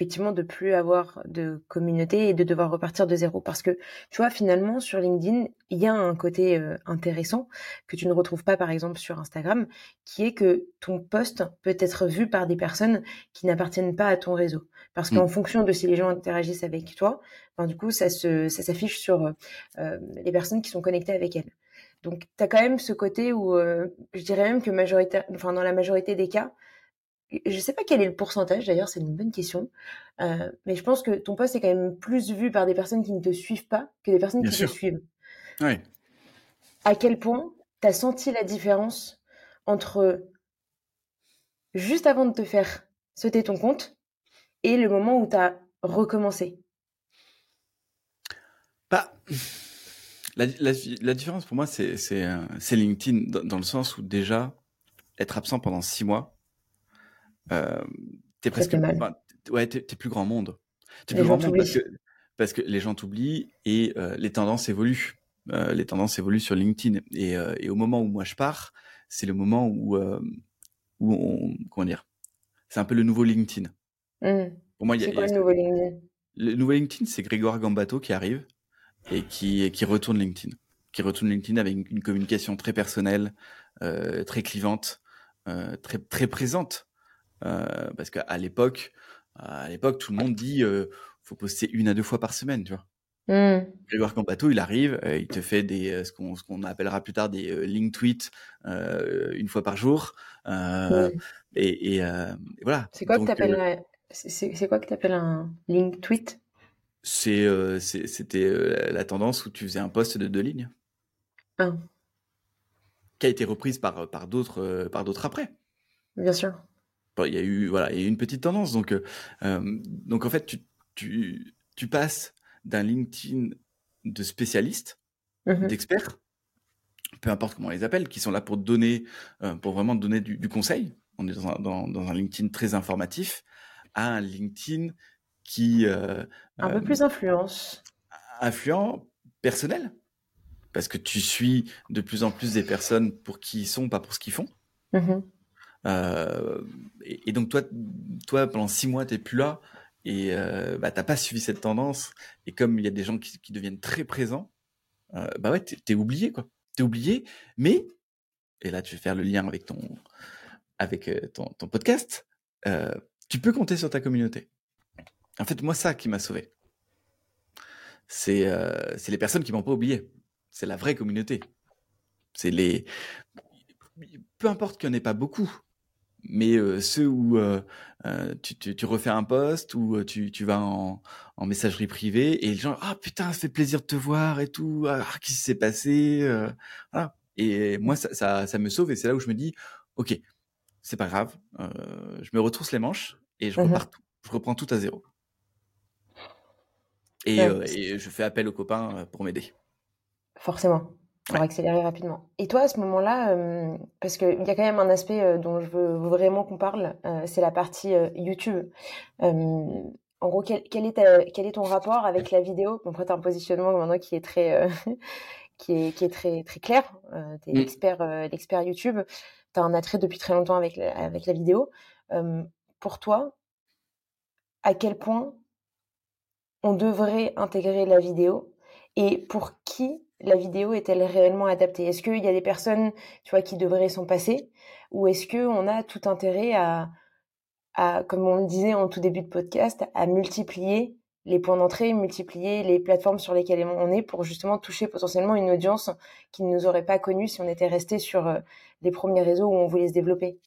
effectivement de plus avoir de communauté et de devoir repartir de zéro. Parce que, tu vois, finalement, sur LinkedIn, il y a un côté euh, intéressant que tu ne retrouves pas, par exemple, sur Instagram, qui est que ton post peut être vu par des personnes qui n'appartiennent pas à ton réseau. Parce qu'en mmh. fonction de si les gens interagissent avec toi, ben, du coup, ça se, ça s'affiche sur euh, les personnes qui sont connectées avec elles. Donc, tu as quand même ce côté où, euh, je dirais même que majorité, enfin, dans la majorité des cas, je sais pas quel est le pourcentage d'ailleurs, c'est une bonne question, euh, mais je pense que ton poste est quand même plus vu par des personnes qui ne te suivent pas que des personnes qui te suivent. Oui. À quel point tu as senti la différence entre juste avant de te faire sauter ton compte et le moment où tu as recommencé? Bah, la, la, différence pour moi, c'est euh, LinkedIn dans, dans, le sens où déjà, être absent pendant six mois, euh, t'es presque ouais t'es, plus grand monde. T'es plus grand monde parce que parce que les gens t'oublient et euh, les tendances évoluent. Euh, les tendances évoluent sur LinkedIn et, euh, et, au moment où moi je pars c'est le moment où où on comment dire c'est un peu le nouveau LinkedIn. Mmh. pour moi c'est quoi le nouveau LinkedIn? Le nouveau LinkedIn c'est Grégoire Gambato qui arrive et qui qui retourne LinkedIn. Qui retourne LinkedIn avec une, une communication très personnelle très clivante très très présente parce qu'à l'époque, à l'époque, tout le monde dit euh, faut poster une à deux fois par semaine, tu vois. Mmh. Grégoire Campato, il arrive, euh, il te fait des ce qu'on ce qu'on appellera plus tard des link tweets une fois par jour, et, et, voilà. C'est quoi, que t'appelles c'est quoi que t'appelles un link tweet? C'est c'était la tendance où tu faisais un post de deux lignes. Ah. Qui a été reprise par par d'autres par d'autres après. Bien sûr il y a eu voilà, il y a eu une petite tendance. Donc, euh, euh, donc en fait, tu, tu, tu passes d'un LinkedIn de spécialistes, mmh d'experts, peu importe comment on les appelle, qui sont là pour donner, euh, pour vraiment donner du, du, conseil. On est dans un, dans, dans un, LinkedIn très informatif, à un LinkedIn qui un peu plus influence, influent, personnel. parce que tu suis de plus en plus des personnes pour qui ils sont, pas pour ce qu'ils font. Mhm. Euh, et, donc toi, toi pendant six mois, t'es plus là et euh, bah, t'as pas suivi cette tendance. Et comme il y a des gens qui, deviennent très présents, euh, bah ouais, t'es t'es oublié quoi. T'es oublié, mais et là tu vais faire le lien avec ton avec ton, podcast. tu peux compter sur ta communauté. En fait, moi, ça qui m'a sauvé, c'est c'est les personnes qui m'ont pas oublié. C'est la vraie communauté. C'est les peu importe qu'il n'y en ait pas beaucoup, mais euh, ceux où euh, euh, tu, tu, tu refais un post ou tu, tu vas en, en messagerie privée et les gens ah putain ça fait plaisir de te voir et tout. Ah qu'est-ce qui s'est passé voilà. Et moi ça, ça, ça me sauve et c'est là où je me dis ok c'est pas grave. Je me retrousse les manches et je repars tout. Je reprends tout à zéro. Et, Ouais, et je fais appel aux copains pour m'aider. Forcément, pour Ouais. accélérer rapidement. Et toi, à ce moment-là, euh, parce qu'il y a quand même un aspect euh, dont je veux vraiment qu'on parle, euh, c'est la partie euh, YouTube. En gros, quel, quel est ta- quel est ton rapport avec la vidéo? Bon, après, tu as un positionnement maintenant qui est très, qui est, qui est très, très clair. Tu es Mm. l'expert l'expert YouTube. Tu as un attrait depuis très longtemps avec la, avec la vidéo. Pour toi, à quel point on devrait intégrer la vidéo? Et pour qui la vidéo est-elle réellement adaptée? Est-ce qu'il y a des personnes, tu vois, qui devraient s'en passer? Ou est-ce que on a tout intérêt à, à, comme on le disait en tout début de podcast, à multiplier les points d'entrée, multiplier les plateformes sur lesquelles on est pour justement toucher potentiellement une audience qui ne nous aurait pas connue si on était resté sur euh, les premiers réseaux où on voulait se développer?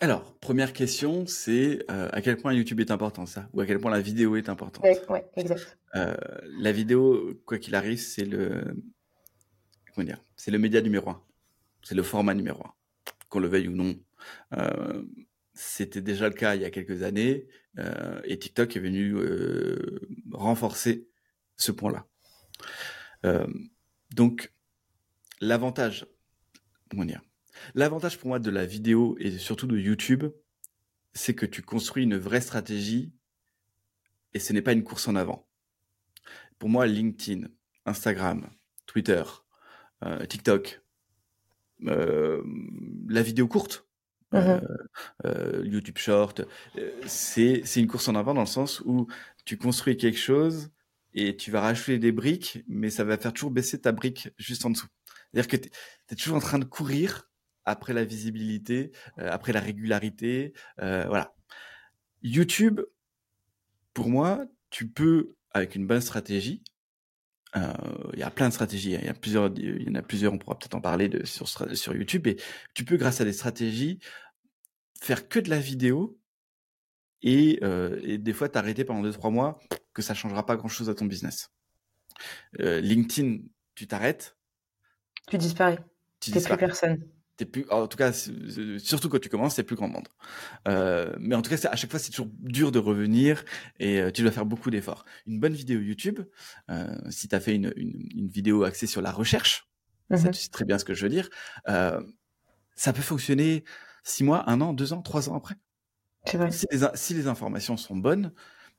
Alors première question c'est euh, à quel point YouTube est important ça? Ou à quel point la vidéo est importante? Ouais, ouais, exact. Euh, la vidéo, quoi qu'il arrive, c'est le comment dire, c'est le média numéro un, c'est le format numéro un, qu'on le veuille ou non. Euh, C'était déjà le cas il y a quelques années, euh, et TikTok est venu euh, renforcer ce point-là. Euh, donc, l'avantage, comment dire, l'avantage pour moi de la vidéo et surtout de YouTube, c'est que tu construis une vraie stratégie et ce n'est pas une course en avant pour moi, LinkedIn, Instagram, Twitter, euh, TikTok, euh, la vidéo courte, euh, euh, YouTube Short, c'est c'est une course en avant dans le sens où tu construis quelque chose et tu vas rajouter des briques, mais ça va faire toujours baisser ta brique juste en dessous. C'est-à-dire que tu es, toujours en train de courir après la visibilité, euh, après la régularité, euh, voilà. YouTube, pour moi, tu peux avec une bonne stratégie. Euh, il y a plein de stratégies, hein. il y a plusieurs, il y en a plusieurs, on pourra peut-être en parler de, sur, sur YouTube, et tu peux, grâce à des stratégies, faire que de la vidéo et, euh, et des fois t'arrêter pendant deux trois mois que ça changera pas grand chose à ton business. Euh, LinkedIn, tu t'arrêtes, Tu disparais. tu T'es plus personne. T'es plus, en tout cas, surtout quand tu commences, c'est plus grand monde. Euh, mais en tout cas, à chaque fois, c'est toujours dur de revenir et euh, tu dois faire beaucoup d'efforts. Une bonne vidéo YouTube, euh, si tu as fait une, une, une vidéo axée sur la recherche, ça, Mhm. tu sais très bien ce que je veux dire, ça peut fonctionner six mois, un an, deux ans, trois ans après. Vrai. Si les, in- si les informations sont bonnes,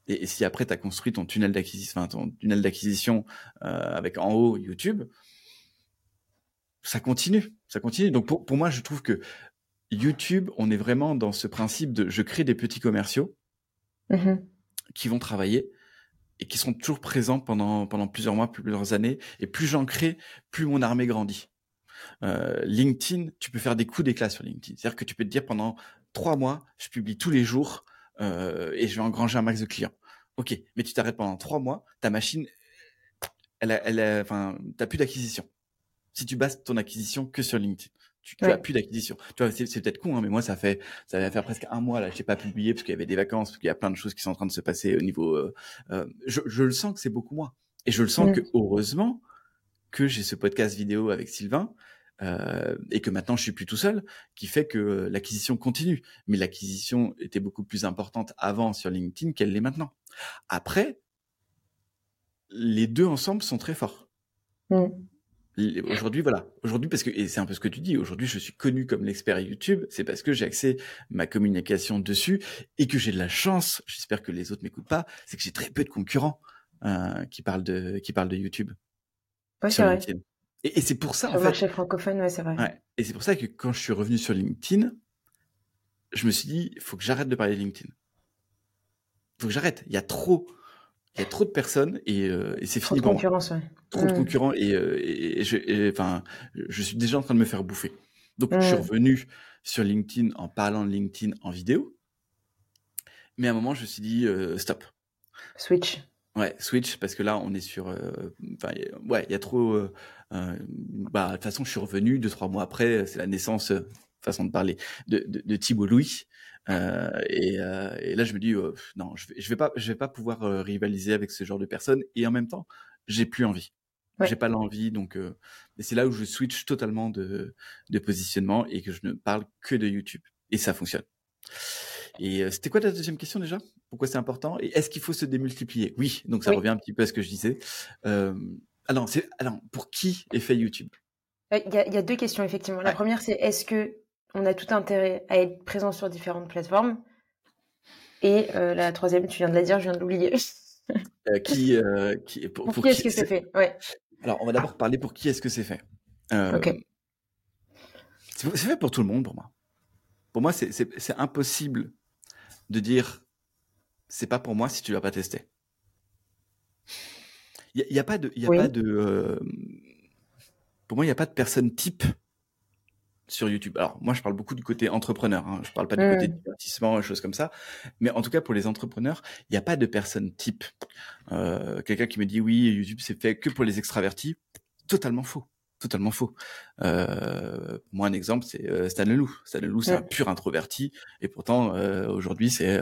et, et si après tu as construit ton tunnel d'acquisition, enfin, ton tunnel d'acquisition avec en haut YouTube, ça continue, ça continue. Donc pour, pour moi, je trouve que YouTube, on est vraiment dans ce principe de je crée des petits commerciaux Mhm. qui vont travailler et qui sont toujours présents pendant pendant plusieurs mois, plusieurs années. Et plus j'en crée, plus mon armée grandit. Euh, LinkedIn, tu peux faire des coups d'éclat sur LinkedIn. C'est-à-dire que tu peux te dire pendant trois mois, je publie tous les jours euh, et je vais engranger un max de clients. Ok, mais tu t'arrêtes pendant trois mois, ta machine, elle, a, elle, a, enfin, t'as plus d'acquisition. Si tu bases ton acquisition que sur LinkedIn, tu, tu Ouais. as plus d'acquisition. Tu vois, c'est, peut-être con, hein, mais moi ça fait, ça va faire presque un mois là, j'ai pas publié parce qu'il y avait des vacances, parce qu'il y a plein de choses qui sont en train de se passer au niveau. Euh, euh, je, je le sens que c'est beaucoup moins, et je le sens que heureusement que j'ai ce podcast vidéo avec Sylvain euh, et que maintenant je suis plus tout seul, qui fait que l'acquisition continue. Mais l'acquisition était beaucoup plus importante avant sur LinkedIn qu'elle l'est maintenant. Après, les deux ensemble sont très forts. Aujourd'hui, voilà. Aujourd'hui, parce que, et c'est un peu ce que tu dis, aujourd'hui, je suis connu comme l'expert YouTube, c'est parce que j'ai axé ma communication dessus et que j'ai de la chance, j'espère que les autres m'écoutent pas, c'est que j'ai très peu de concurrents euh, qui parlent de, qui parlent de YouTube Ouais, c'est vrai. Et, c'est pour ça. Sur le marché francophone, ouais, c'est vrai. Ouais. Et c'est pour ça que quand je suis revenu sur LinkedIn, je me suis dit, il faut que j'arrête de parler de LinkedIn. Il faut que j'arrête. Il y a trop, il y a trop de personnes et, euh, et c'est fini pour concurrence, Ouais. Trop de mm. concurrents et, euh, et, je, enfin, je suis déjà en train de me faire bouffer. Donc, je suis mm. revenu sur LinkedIn en parlant de LinkedIn en vidéo. Mais à un moment, je me suis dit, euh, stop. Switch. Ouais, switch, parce que là, on est sur. Enfin, ouais, il y a trop. bah, de toute façon, je suis revenu deux, trois mois après. C'est la naissance, façon de parler, de, de, de Thibault Louis. Euh, et, euh, et, là, je me dis, euh, non, je vais, je vais pas, je vais pas pouvoir rivaliser avec ce genre de personnes. Et en même temps, j'ai plus envie. J'ai pas l'envie, donc et c'est là où je switch totalement de, de positionnement et que je ne parle que de YouTube. Et ça fonctionne. Et c'était quoi ta deuxième question déjà? Pourquoi c'est important? Et est-ce qu'il faut se démultiplier? Oui, donc ça revient un petit peu à ce que je disais. Euh, alors, c'est, alors, pour qui est fait YouTube? Il y, a, il y, a, deux questions effectivement. La première, c'est est-ce que on a tout intérêt à être présent sur différentes plateformes. Et euh, la troisième, tu viens de la dire, je viens de l'oublier. Euh, qui, euh, qui, pour, qui, est-ce que c'est fait? Ouais. Alors, on va d'abord parler pour qui est-ce que c'est fait. ok. C'est fait pour tout le monde, pour moi. Pour moi, c'est impossible de dire c'est pas pour moi si tu l'as pas testé. Il n'y a, a, pas de, y a pas de pour moi, il n'y a pas de personne type sur YouTube. Alors moi, je parle beaucoup du côté entrepreneur. Hein. Je parle pas du côté mmh. divertissement, et choses comme ça. Mais en tout cas, pour les entrepreneurs, il n'y a pas de personne type. Euh, quelqu'un qui me dit oui, YouTube c'est fait que pour les extravertis, totalement faux. Totalement faux. Euh, moi, un exemple, c'est euh, Stan Leloup. Stan Leloup, c'est un pur introverti, et pourtant aujourd'hui, c'est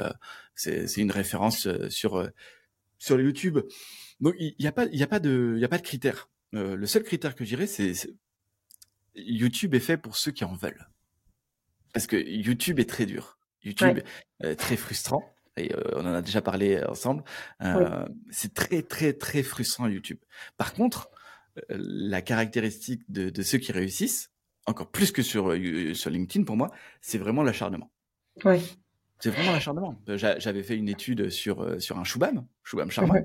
c'est une référence sur sur YouTube. Donc, il n'y a pas il y a pas de il y a pas de critères. le seul critère que j'irais, c'est YouTube est fait pour ceux qui en veulent. Parce que YouTube est très dur. YouTube est très frustrant. Et euh, on en a déjà parlé ensemble. Euh, c'est très, très, très frustrant YouTube. Par contre, euh, la caractéristique de, ceux qui réussissent, encore plus que sur, sur LinkedIn pour moi, c'est vraiment l'acharnement. Oui. C'est vraiment l'acharnement. J'avais fait une étude sur, sur un Shubham, Shubham Sharma.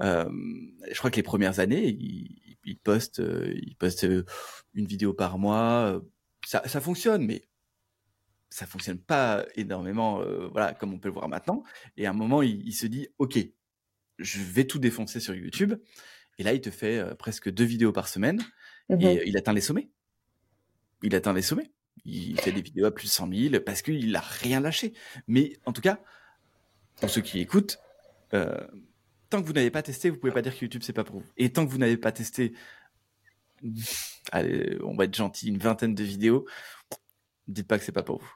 Je crois que les premières années, il, il poste, euh, il poste euh, une vidéo par mois. Euh, ça, ça fonctionne, mais ça fonctionne pas énormément, voilà, comme on peut le voir maintenant. Et à un moment, il, se dit, ok, je vais tout défoncer sur YouTube. Et là, il te fait presque deux vidéos par semaine et mmh il atteint les sommets. Il atteint les sommets. Il fait des vidéos à plus de 100 000 parce qu'il a rien lâché. Mais en tout cas, pour ceux qui écoutent, tant que vous n'avez pas testé, vous pouvez pas dire que YouTube c'est pas pour vous. Et tant que vous n'avez pas testé, allez, on va être gentil, une vingtaine de vidéos, dites pas que c'est pas pour vous.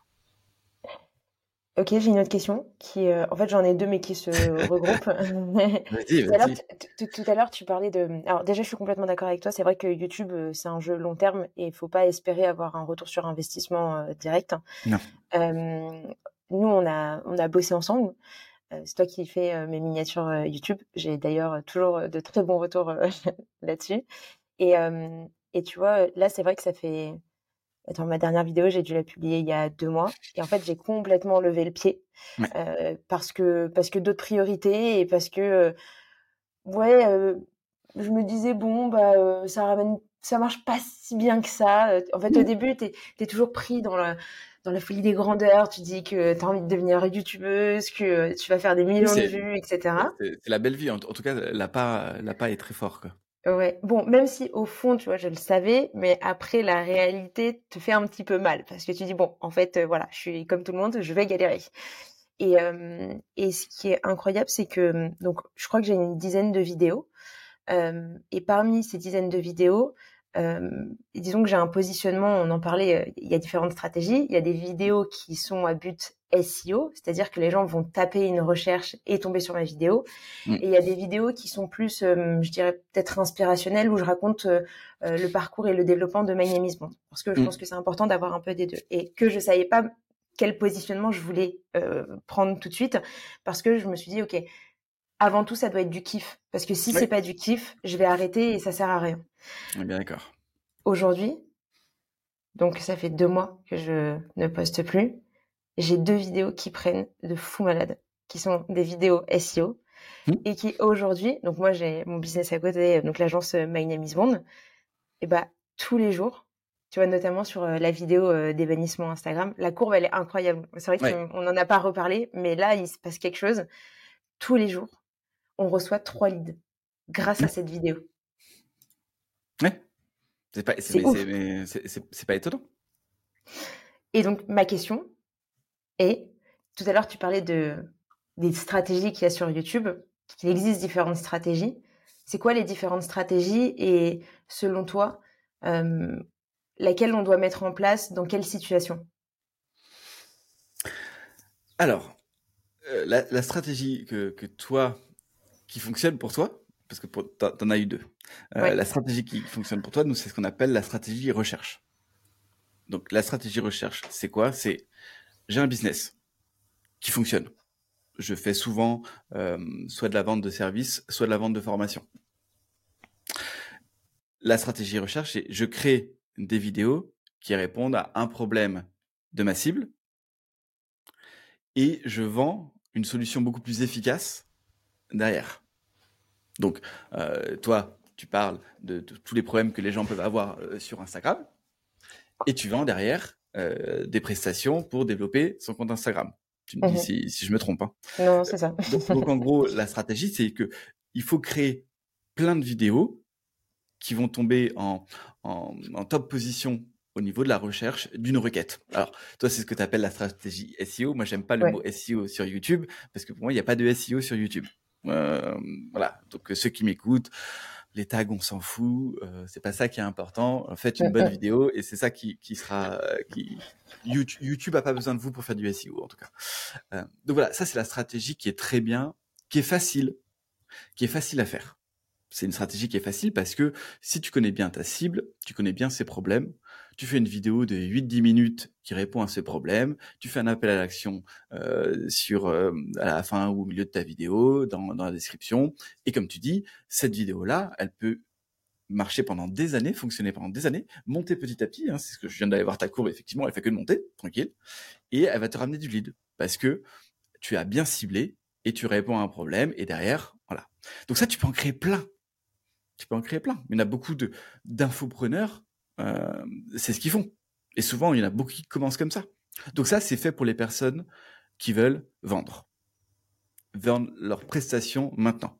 Ok, j'ai une autre question qui, euh, en fait, j'en ai deux mais qui se regroupent. tout, à l'heure, tu parlais de. Alors déjà, je suis complètement d'accord avec toi. C'est vrai que YouTube, euh, c'est un jeu long terme et il faut pas espérer avoir un retour sur investissement euh, direct. Non. nous, on a, on a bossé ensemble. Euh, c'est toi qui fais euh, mes miniatures euh, YouTube. J'ai d'ailleurs toujours de très bons retours là-dessus. Et, et tu vois, là, c'est vrai que ça fait. Attends, ma dernière vidéo, j'ai dû la publier il y a deux mois. Et en fait, j'ai complètement levé le pied parce que parce que d'autres priorités et parce que ouais, je me disais bon bah ça ramène, ça marche pas si bien que ça. En fait, au mmh. début, t'es es toujours pris dans la dans la folie des grandeurs, tu dis que tu as envie de devenir youtubeuse, que tu vas faire des millions de vues, etc. C'est la belle vie. En, tout cas, la pas, la pas est très fort. Quoi. Ouais. Bon, même si au fond, tu vois, je le savais, mais après, la réalité te fait un petit peu mal parce que tu dis, bon, en fait, euh, voilà, je suis comme tout le monde, je vais galérer. Et, euh, et ce qui est incroyable, c'est que, donc, je crois que j'ai une dizaine de vidéos. Euh, et parmi ces dizaines de vidéos, euh, disons que j'ai un positionnement, on en parlait, euh, il y a différentes stratégies. Il y a des vidéos qui sont à but SEO, c'est-à-dire que les gens vont taper une recherche et tomber sur ma vidéo. Mm. Et il y a des vidéos qui sont plus, euh, je dirais peut-être inspirationnelles, où je raconte le parcours et le développement de My Name Parce que je mm. pense que c'est important d'avoir un peu des deux. Et que je savais pas quel positionnement je voulais prendre tout de suite, parce que je me suis dit, OK, avant tout, ça doit être du kiff. Parce que si c'est pas du kiff, je vais arrêter et ça sert à rien. bien d'accord. Aujourd'hui, donc ça fait deux mois que je ne poste plus, j'ai deux vidéos qui prennent de fou malade, qui sont des vidéos SEO mmh. et qui aujourd'hui, donc moi j'ai mon business à côté, donc l'agence My Name is Bond, Et bah, tous les jours, tu vois, notamment sur la vidéo des bannissements Instagram, la courbe, elle est incroyable. C'est vrai qu'on n'en a pas reparlé, mais là, il se passe quelque chose. Tous les jours, on reçoit trois leads grâce à cette vidéo. Ouais. C'est pas, c'est, pas étonnant. Et donc, ma question est, tout à l'heure, tu parlais de, des stratégies qu'il y a sur YouTube, qu'il existe différentes stratégies. C'est quoi les différentes stratégies et selon toi, euh, laquelle on doit mettre en place dans quelle situation? Alors, euh, la, stratégie que, que, toi, qui fonctionne pour toi, parce que tu en as eu deux, euh, la stratégie qui fonctionne pour toi, nous, c'est ce qu'on appelle la stratégie recherche. Donc, la stratégie recherche, c'est quoi? C'est j'ai un business qui fonctionne. Je fais souvent euh, soit de la vente de services, soit de la vente de formation. La stratégie recherche, c'est je crée des vidéos qui répondent à un problème de ma cible et je vends une solution beaucoup plus efficace derrière. Donc, euh, toi, tu parles de, tous les problèmes que les gens peuvent avoir euh, sur Instagram et tu vends derrière euh, des prestations pour développer son compte Instagram. Tu me dis mmh si, je me trompe. Hein. Non, c'est ça. donc, en gros, la stratégie, c'est que il faut créer plein de vidéos qui vont tomber en, en, top position au niveau de la recherche d'une requête. Alors, toi, c'est ce que tu appelles la stratégie SEO. Moi, j'aime pas le mot SEO sur YouTube parce que pour moi, il n'y a pas de SEO sur YouTube. Euh, voilà. Donc, ceux qui m'écoutent, les tags, on s'en fout. Euh, c'est pas ça qui est important. Faites une bonne vidéo et c'est ça qui, qui sera. Qui... YouTube, YouTube a pas besoin de vous pour faire du SEO en tout cas. Euh, donc voilà, ça c'est la stratégie qui est très bien, qui est facile, qui est facile à faire c'est une stratégie qui est facile parce que si tu connais bien ta cible, tu connais bien ses problèmes, tu fais une vidéo de 8-10 minutes qui répond à ces problèmes, tu fais un appel à l'action euh, sur euh, à la fin ou au milieu de ta vidéo, dans, la description, et comme tu dis, cette vidéo-là, elle peut marcher pendant des années, fonctionner pendant des années, monter petit à petit, hein, c'est ce que je viens d'aller voir ta courbe, effectivement, elle fait que de monter, tranquille, et elle va te ramener du lead, parce que tu as bien ciblé, et tu réponds à un problème, et derrière, voilà. Donc ça, tu peux en créer plein tu peux en créer plein. Il y en a beaucoup d'infopreneurs, euh, c'est ce qu'ils font. Et souvent, il y en a beaucoup qui commencent comme ça. Donc ça, c'est fait pour les personnes qui veulent vendre. Vendre leurs prestations maintenant.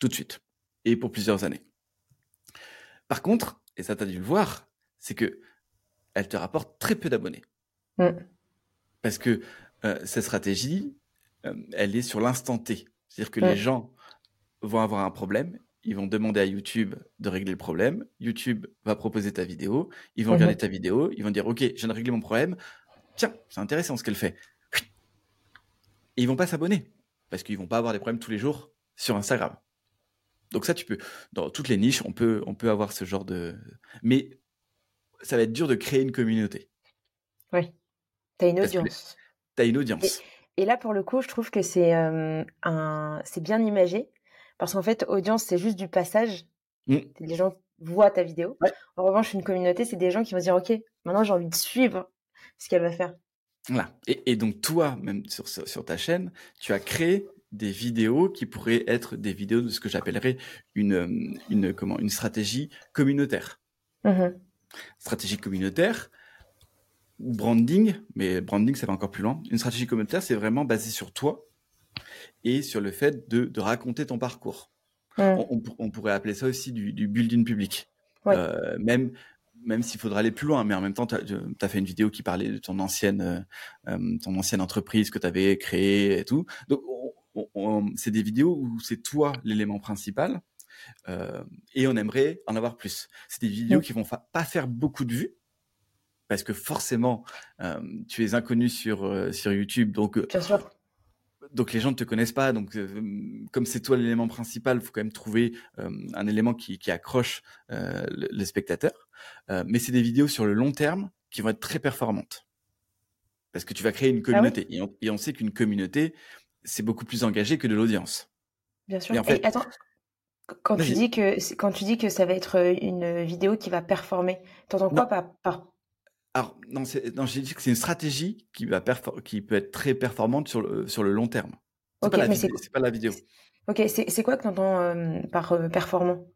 Tout de suite. Et pour plusieurs années. Par contre, et ça t'as dû le voir, c'est que elle te rapporte très peu d'abonnés. Mm. Parce que euh, cette stratégie, euh, elle est sur l'instant T. C'est-à-dire que les gens vont avoir un problème ils vont demander à YouTube de régler le problème. YouTube va proposer ta vidéo. Ils vont regarder mhm. ta vidéo. Ils vont dire, OK, je viens de régler mon problème. Tiens, c'est intéressant ce qu'elle fait. Et ils vont pas s'abonner parce qu'ils vont pas avoir des problèmes tous les jours sur Instagram. Donc ça, tu peux, dans toutes les niches, on peut, on peut avoir ce genre de, mais ça va être dur de créer une communauté. Oui. Tu as une audience. Tu as une audience. Et, là, pour le coup, je trouve que c'est euh, un, bien imagé parce qu'en fait, audience, c'est juste du passage. Mmh. Les gens voient ta vidéo. En revanche, une communauté, c'est des gens qui vont dire, OK, maintenant j'ai envie de suivre ce qu'elle va faire. Voilà. Et, donc, toi, même sur, sur ta chaîne, tu as créé des vidéos qui pourraient être des vidéos de ce que j'appellerais une, une, comment, une stratégie communautaire. Mmh stratégie communautaire, branding, mais branding, ça va encore plus loin. Une stratégie communautaire, c'est vraiment basé sur toi, et sur le fait de, raconter ton parcours. On, pourrait appeler ça aussi du, building public. Euh, même même s'il faudra aller plus loin, mais en même temps, tu as, fait une vidéo qui parlait de ton ancienne, euh, euh, ton ancienne entreprise que tu avais créée et tout. Donc, c'est des vidéos où c'est toi l'élément principal et on aimerait en avoir plus. C'est des vidéos qui vont pas faire beaucoup de vues parce que forcément, tu es inconnu sur, sur YouTube. Donc, Bien sûr donc les gens ne te connaissent pas, donc euh, comme c'est toi l'élément principal, il faut quand même trouver euh, un élément qui, accroche euh, le, spectateur. mais c'est des vidéos sur le long terme qui vont être très performantes. Parce que tu vas créer une ah communauté. et, on, sait qu'une communauté, c'est beaucoup plus engagé que de l'audience. Bien sûr. Et attends, quand tu, dis que, quand tu dis que ça va être une vidéo qui va performer, t'entends quoi par, par alors, non, non j'ai dit que c'est une stratégie qui, va qui peut être très performante sur le, sur le long terme. C'est pas, pas, la vidéo. Ok, c'est quoi que tu entends euh, par euh, performant?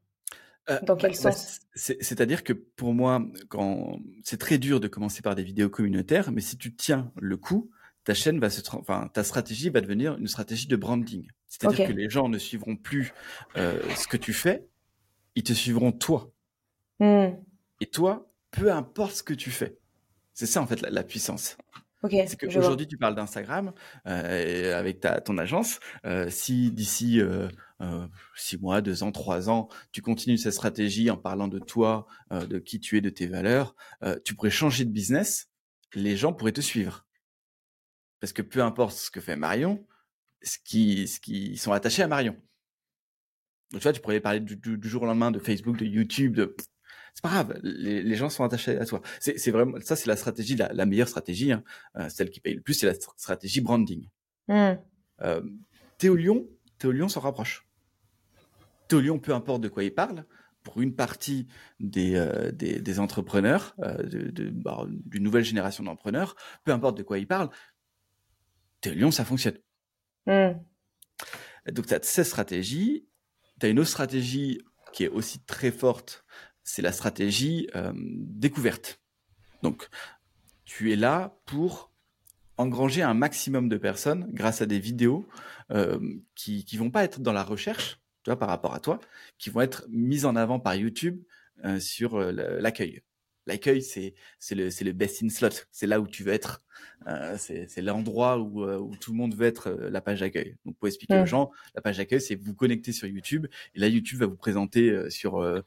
Euh, Dans quel bah, sens? C'est-à-dire que pour moi, quand c'est très dur de commencer par des vidéos communautaires, mais si tu tiens le coup, ta chaîne va se, enfin, ta stratégie va devenir une stratégie de branding. C'est-à-dire que les gens ne suivront plus euh, ce que tu fais, ils te suivront toi. Mmh. Et toi, peu importe ce que tu fais. C'est ça en fait la, puissance. c'est qu'aujourd'hui tu parles d'Instagram euh, avec ta, ton agence. Euh, si d'ici euh, euh, six mois, deux ans, trois ans, tu continues cette stratégie en parlant de toi, euh, de qui tu es, de tes valeurs, euh, tu pourrais changer de business. Les gens pourraient te suivre. Parce que peu importe ce que fait Marion, ce qui, ce qui sont attachés à Marion. Donc tu vois, tu pourrais parler du, du, jour au lendemain de Facebook, de YouTube, de c'est pas grave, les, les, gens sont attachés à toi. C'est vraiment ça, c'est la stratégie, la, la meilleure stratégie, hein, celle qui paye le plus, c'est la stratégie branding. Mmh. Euh, Théo Lyon, Théo Lyon s'en rapproche. Théo Lyon, peu importe de quoi il parle, pour une partie des, euh, des, des, entrepreneurs, euh, de, de, bah, d'une nouvelle génération d'entrepreneurs, peu importe de quoi il parle, Théo Lyon, ça fonctionne. Mmh. Donc, tu as cette stratégie. Tu as une autre stratégie qui est aussi très forte, c'est la stratégie euh, découverte. Donc, tu es là pour engranger un maximum de personnes grâce à des vidéos euh, qui qui vont pas être dans la recherche, tu vois, par rapport à toi, qui vont être mises en avant par YouTube euh, sur euh, l'accueil. L'accueil, c'est c'est le c'est le best in slot. C'est là où tu veux être. Euh, c'est c'est l'endroit où euh, où tout le monde veut être la page d'accueil. Donc pour expliquer aux gens, la page d'accueil, c'est vous connecter sur YouTube et là YouTube va vous présenter sur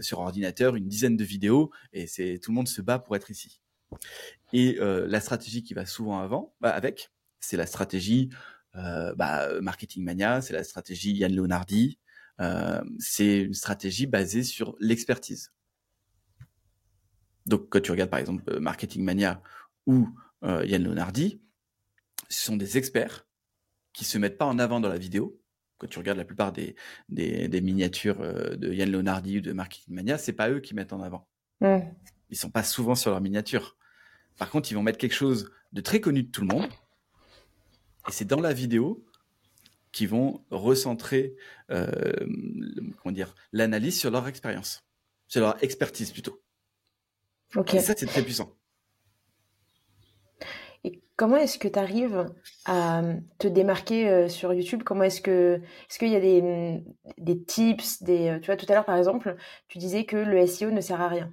sur ordinateur une dizaine de vidéos et c'est tout le monde se bat pour être ici. Et euh, la stratégie qui va souvent avant, bah, avec, c'est la stratégie euh, bah, Marketing Mania, c'est la stratégie Yann Leonardi, euh, c'est une stratégie basée sur l'expertise. Donc quand tu regardes par exemple Marketing Mania ou Yann Leonardi, ce sont des experts qui se mettent pas en avant dans la vidéo. Quand tu regardes la plupart des, des, des miniatures de Yann Leonardi ou de Marketing Mania, c'est pas eux qui mettent en avant. Mmh. Ils sont pas souvent sur leur miniature. Par contre, ils vont mettre quelque chose de très connu de tout le monde. Et c'est dans la vidéo qu'ils vont recentrer euh, comment dire l'analyse sur leur expérience, sur leur expertise plutôt. Et ça, c'est très puissant. Et comment est-ce que tu arrives à te démarquer euh, sur YouTube? Comment est-ce que est-ce qu'il y a des, des tips, des tu vois tout à l'heure par exemple, tu disais que le SEO ne sert à rien.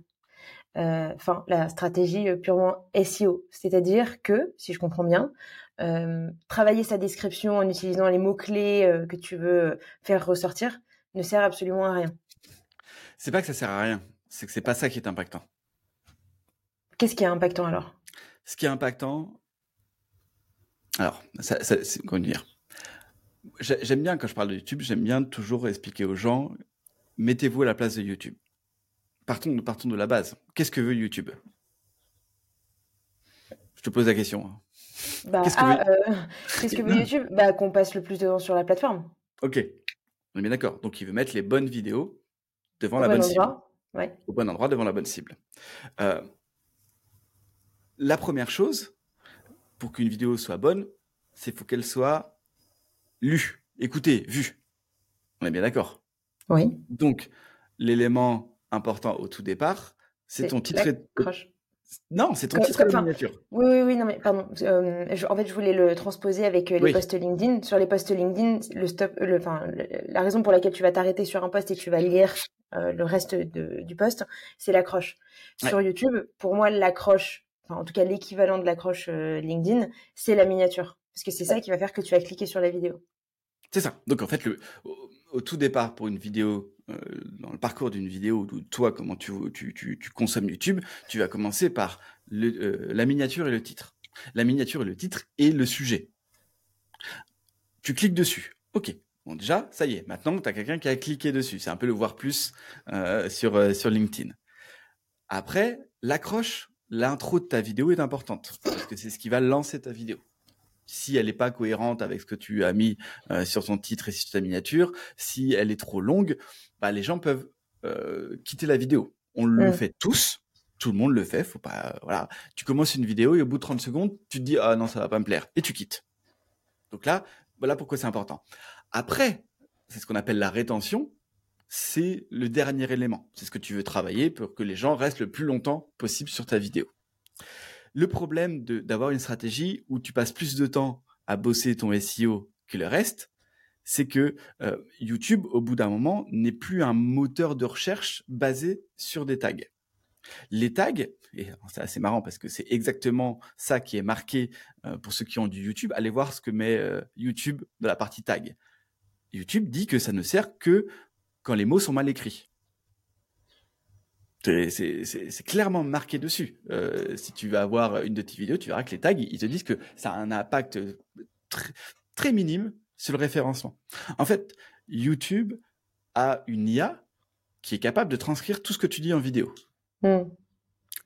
Euh, enfin la stratégie euh, purement SEO, c'est-à-dire que, si je comprends bien, euh, travailler sa description en utilisant les mots-clés que tu veux faire ressortir ne sert absolument à rien. C'est pas que ça sert à rien, c'est que c'est pas ça qui est impactant. Qu'est-ce qui est impactant alors? Ce qui est impactant, alors, ça, ça, comment dire? J'aime bien quand je parle de YouTube, j'aime bien toujours expliquer aux gens, mettez-vous à la place de YouTube partons, partons de la base. Qu'est-ce que veut YouTube? Je te pose la question. Hein. Bah, qu'est-ce que, ah, veut... Euh, YouTube? Bah, Qu'on passe le plus de temps sur la plateforme. Ok, on est bien d'accord. Donc il veut mettre les bonnes vidéos devant la bonne cible. Au bon endroit, devant la bonne cible. Euh, la première chose, pour qu'une vidéo soit bonne, c'est faut qu'elle soit lue, écoutée, vue. On est bien d'accord? Oui. Donc, l'élément important au tout départ, c'est ton titre. Non, c'est ton titre de miniature. Oui, oui, oui, non, mais pardon. Euh, en fait, je voulais le transposer avec euh, les posts LinkedIn. Sur les posts LinkedIn, le stop, le, enfin, la raison pour laquelle tu vas t'arrêter sur un post et tu vas lire euh, le reste de, du post, c'est l'accroche. Sur YouTube, pour moi, l'accroche, enfin, en tout cas, l'équivalent de l'accroche LinkedIn, c'est la miniature. Parce que c'est ça qui va faire que tu vas cliquer sur la vidéo. C'est ça. Donc, en fait, le, au tout départ, pour une vidéo, euh, dans le parcours d'une vidéo, toi, comment tu, tu, tu, tu, consommes YouTube, tu vas commencer par le, euh, la miniature et le titre. La miniature et le titre et le sujet. Tu cliques dessus. OK. Bon, déjà, ça y est. Maintenant, tu as quelqu'un qui a cliqué dessus. C'est un peu le voir plus euh, sur, euh, sur LinkedIn. Après, l'accroche, l'intro de ta vidéo est importante parce que c'est ce qui va lancer ta vidéo si elle n'est pas cohérente avec ce que tu as mis euh, sur ton titre et sur ta miniature, si elle est trop longue, bah, les gens peuvent euh, quitter la vidéo. On le fait tous, tout le monde le fait, faut pas voilà. Tu commences une vidéo et au bout de 30 secondes, tu te dis ah non, ça va pas me plaire et tu quittes. Donc là, voilà pourquoi c'est important. Après, c'est ce qu'on appelle la rétention. C'est le dernier élément. C'est ce que tu veux travailler pour que les gens restent le plus longtemps possible sur ta vidéo. Le problème d'avoir une stratégie où tu passes plus de temps à bosser ton SEO que le reste, c'est que euh, YouTube, au bout d'un moment, n'est plus un moteur de recherche basé sur des tags. Les tags, et c'est assez marrant parce que c'est exactement ça qui est marqué euh, pour ceux qui ont du YouTube. Allez voir ce que met euh, YouTube dans la partie tag. YouTube dit que ça ne sert que quand les mots sont mal écrits. C'est clairement marqué dessus. Euh, si tu vas voir une de tes vidéos, tu verras que les tags, ils te disent que ça a un impact très, très minime sur le référencement. En fait, YouTube a une IA qui est capable de transcrire tout ce que tu dis en vidéo. Hmm.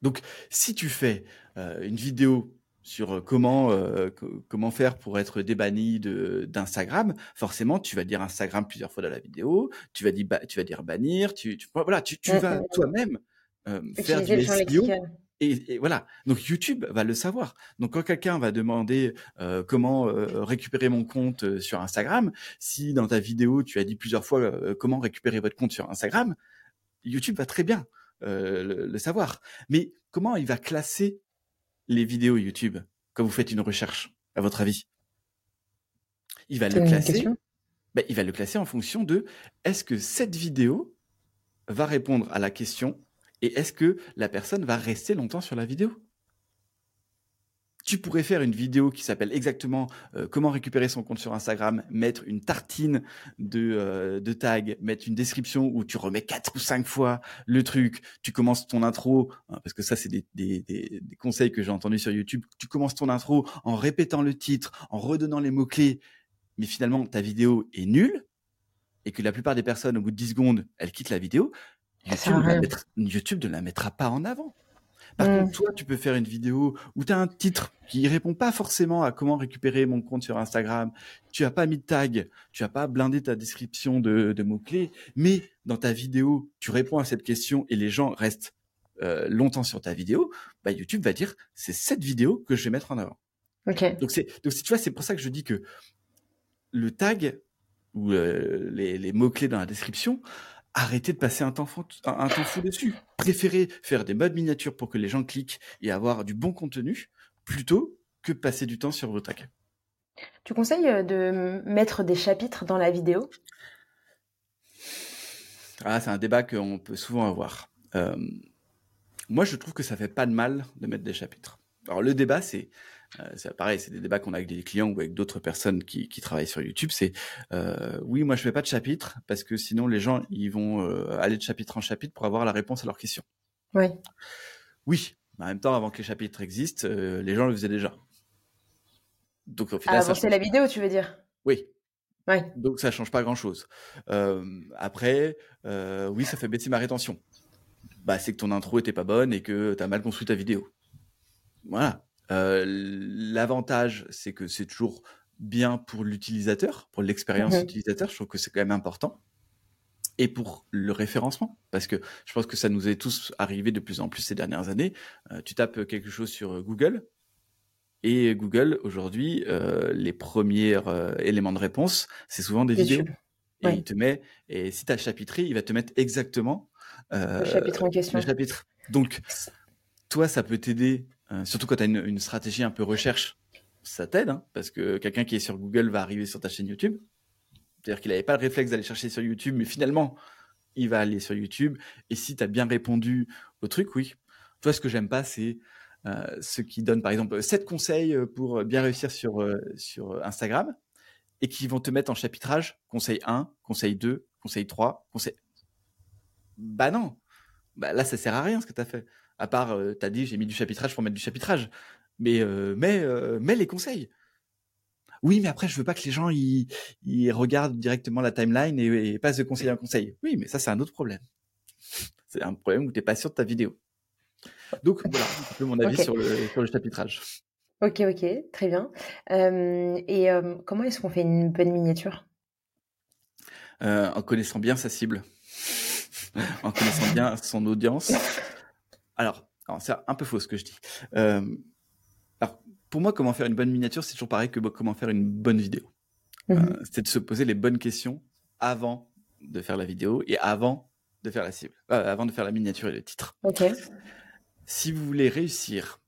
Donc, si tu fais euh, une vidéo sur euh, comment euh, comment faire pour être débanni d'Instagram, forcément tu vas dire Instagram plusieurs fois dans la vidéo, tu vas dire tu vas dire bannir, tu, voilà, tu, tu mmh, vas mmh, mmh. toi-même faire du SEO. Et, et, voilà, donc YouTube va le savoir. Donc quand quelqu'un va demander comment récupérer mon compte sur Instagram, si dans ta vidéo tu as dit plusieurs fois comment récupérer votre compte sur Instagram, YouTube va très bien le, savoir. Mais comment il va classer les vidéos YouTube quand vous faites une recherche, à votre avis? Il va le classer. Ben, il va le classer en fonction de est-ce que cette vidéo va répondre à la question et est-ce que la personne va rester longtemps sur la vidéo? Tu pourrais faire une vidéo qui s'appelle exactement euh, comment récupérer son compte sur Instagram, mettre une tartine de, euh, de tags, mettre une description où tu remets quatre ou cinq fois le truc, tu commences ton intro, hein, parce que ça c'est des, des, des, des, conseils que j'ai entendus sur YouTube, tu commences ton intro en répétant le titre, en redonnant les mots-clés, mais finalement ta vidéo est nulle, et que la plupart des personnes au bout de 10 secondes, elles quittent la vidéo, YouTube, YouTube ne la mettra pas en avant. Par mmh. contre, toi, tu peux faire une vidéo où tu as un titre qui répond pas forcément à comment récupérer mon compte sur Instagram. Tu as pas mis de tag, tu as pas blindé ta description de, mots-clés, mais dans ta vidéo, tu réponds à cette question et les gens restent euh, longtemps sur ta vidéo, bah, YouTube va dire c'est cette vidéo que je vais mettre en avant. Donc c'est donc tu vois c'est pour ça que je dis que le tag ou euh, les, les mots clés dans la description arrêtez de passer un temps, fou, un, temps fou dessus. Préférez faire des modes miniatures pour que les gens cliquent et avoir du bon contenu plutôt que passer du temps sur vos tags. Tu conseilles euh, de mettre des chapitres dans la vidéo? Ah, c'est un débat qu'on peut souvent avoir. Euh, moi, je trouve que ça fait pas de mal de mettre des chapitres. Alors, le débat, c'est c'est pareil, c'est des débats qu'on a avec des clients ou avec d'autres personnes qui, qui, travaillent sur YouTube. C'est euh, oui, moi je fais pas de chapitre parce que sinon les gens ils vont euh, aller de chapitre en chapitre pour avoir la réponse à leurs questions. Oui. Oui. En même temps, avant que les chapitres existent, euh, les gens le faisaient déjà. Donc au final, ah, avancer la vidéo, tu veux dire? Oui. Ouais. Donc ça change pas grand chose. Euh, après, oui, ça fait baisser ma rétention. Bah, c'est que ton intro était pas bonne et que tu as mal construit ta vidéo. Voilà. Euh, l'avantage, c'est que c'est toujours bien pour l'utilisateur, pour l'expérience mmh utilisateur. Je trouve que c'est quand même important. Et pour le référencement, parce que je pense que ça nous est tous arrivé de plus en plus ces dernières années. Euh, tu tapes quelque chose sur Google, et Google, aujourd'hui, euh, les premiers éléments de réponse, c'est souvent des vidéos. Et il te met, et si tu as chapitré, il va te mettre exactement le chapitre en question. Le chapitre. Donc, toi, ça peut t'aider euh, surtout quand tu as une, stratégie un peu recherche, ça t'aide, hein, parce que quelqu'un qui est sur Google va arriver sur ta chaîne YouTube. C'est-à-dire qu'il n'avait pas le réflexe d'aller chercher sur YouTube, mais finalement, il va aller sur YouTube. Et si tu as bien répondu au truc, oui. Toi, ce que j'aime pas, c'est euh, ceux qui donnent, par exemple, 7 conseils pour bien réussir sur, euh, sur Instagram et qui vont te mettre en chapitrage conseil 1, conseil 2, conseil 3, conseil. Bah non. Bah là, ça sert à rien ce que tu as fait. À part, euh, tu as dit, j'ai mis du chapitrage pour mettre du chapitrage. Mais, euh, mais, euh, mais les conseils. Oui, mais après, je veux pas que les gens ils, regardent directement la timeline et, passent de conseil en conseil. Oui, mais ça, c'est un autre problème. C'est un problème où tu n'es pas sûr de ta vidéo. Donc, voilà un peu mon avis sur, le, sur le chapitrage. Ok, ok, très bien. et comment est-ce qu'on fait une bonne miniature? En connaissant bien sa cible, en connaissant bien son audience, alors, c'est un peu faux ce que je dis. Euh, alors, pour moi, comment faire une bonne miniature, c'est toujours pareil que comment faire une bonne vidéo. Mhm. Euh, c'est de se poser les bonnes questions avant de faire la vidéo et avant de faire la cible, euh, avant de faire la miniature et le titre. Si vous voulez réussir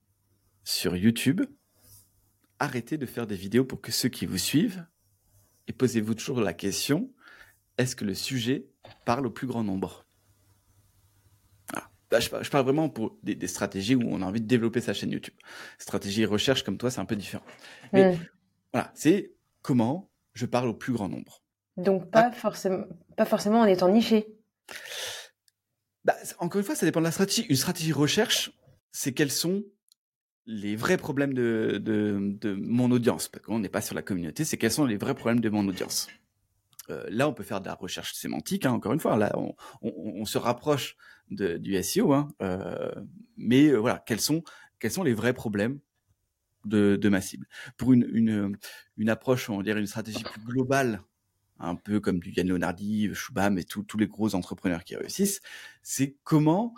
sur YouTube, arrêtez de faire des vidéos pour que ceux qui vous suivent et posez-vous toujours la question est-ce que le sujet parle au plus grand nombre? Je, parle vraiment pour des, stratégies où on a envie de développer sa chaîne YouTube. Stratégie recherche comme toi, c'est un peu différent. Mais voilà, c'est comment je parle au plus grand nombre. Donc pas, forcément, pas forcément en étant niché. Bah, encore une fois, ça dépend de la stratégie. Une stratégie recherche, c'est quels sont les vrais problèmes de, de, mon audience. Parce qu'on n'est pas sur la communauté, c'est quels sont les vrais problèmes de mon audience. Euh, là, on peut faire de la recherche sémantique, hein, encore une fois. Là, on, se rapproche du SEO, hein, euh, mais euh, voilà, quels sont, quels sont les vrais problèmes de, de ma cible? Pour une, une, une approche, on va dire une stratégie plus globale un peu comme du Yann Leonardi, Shubham et tous les gros entrepreneurs qui réussissent, c'est comment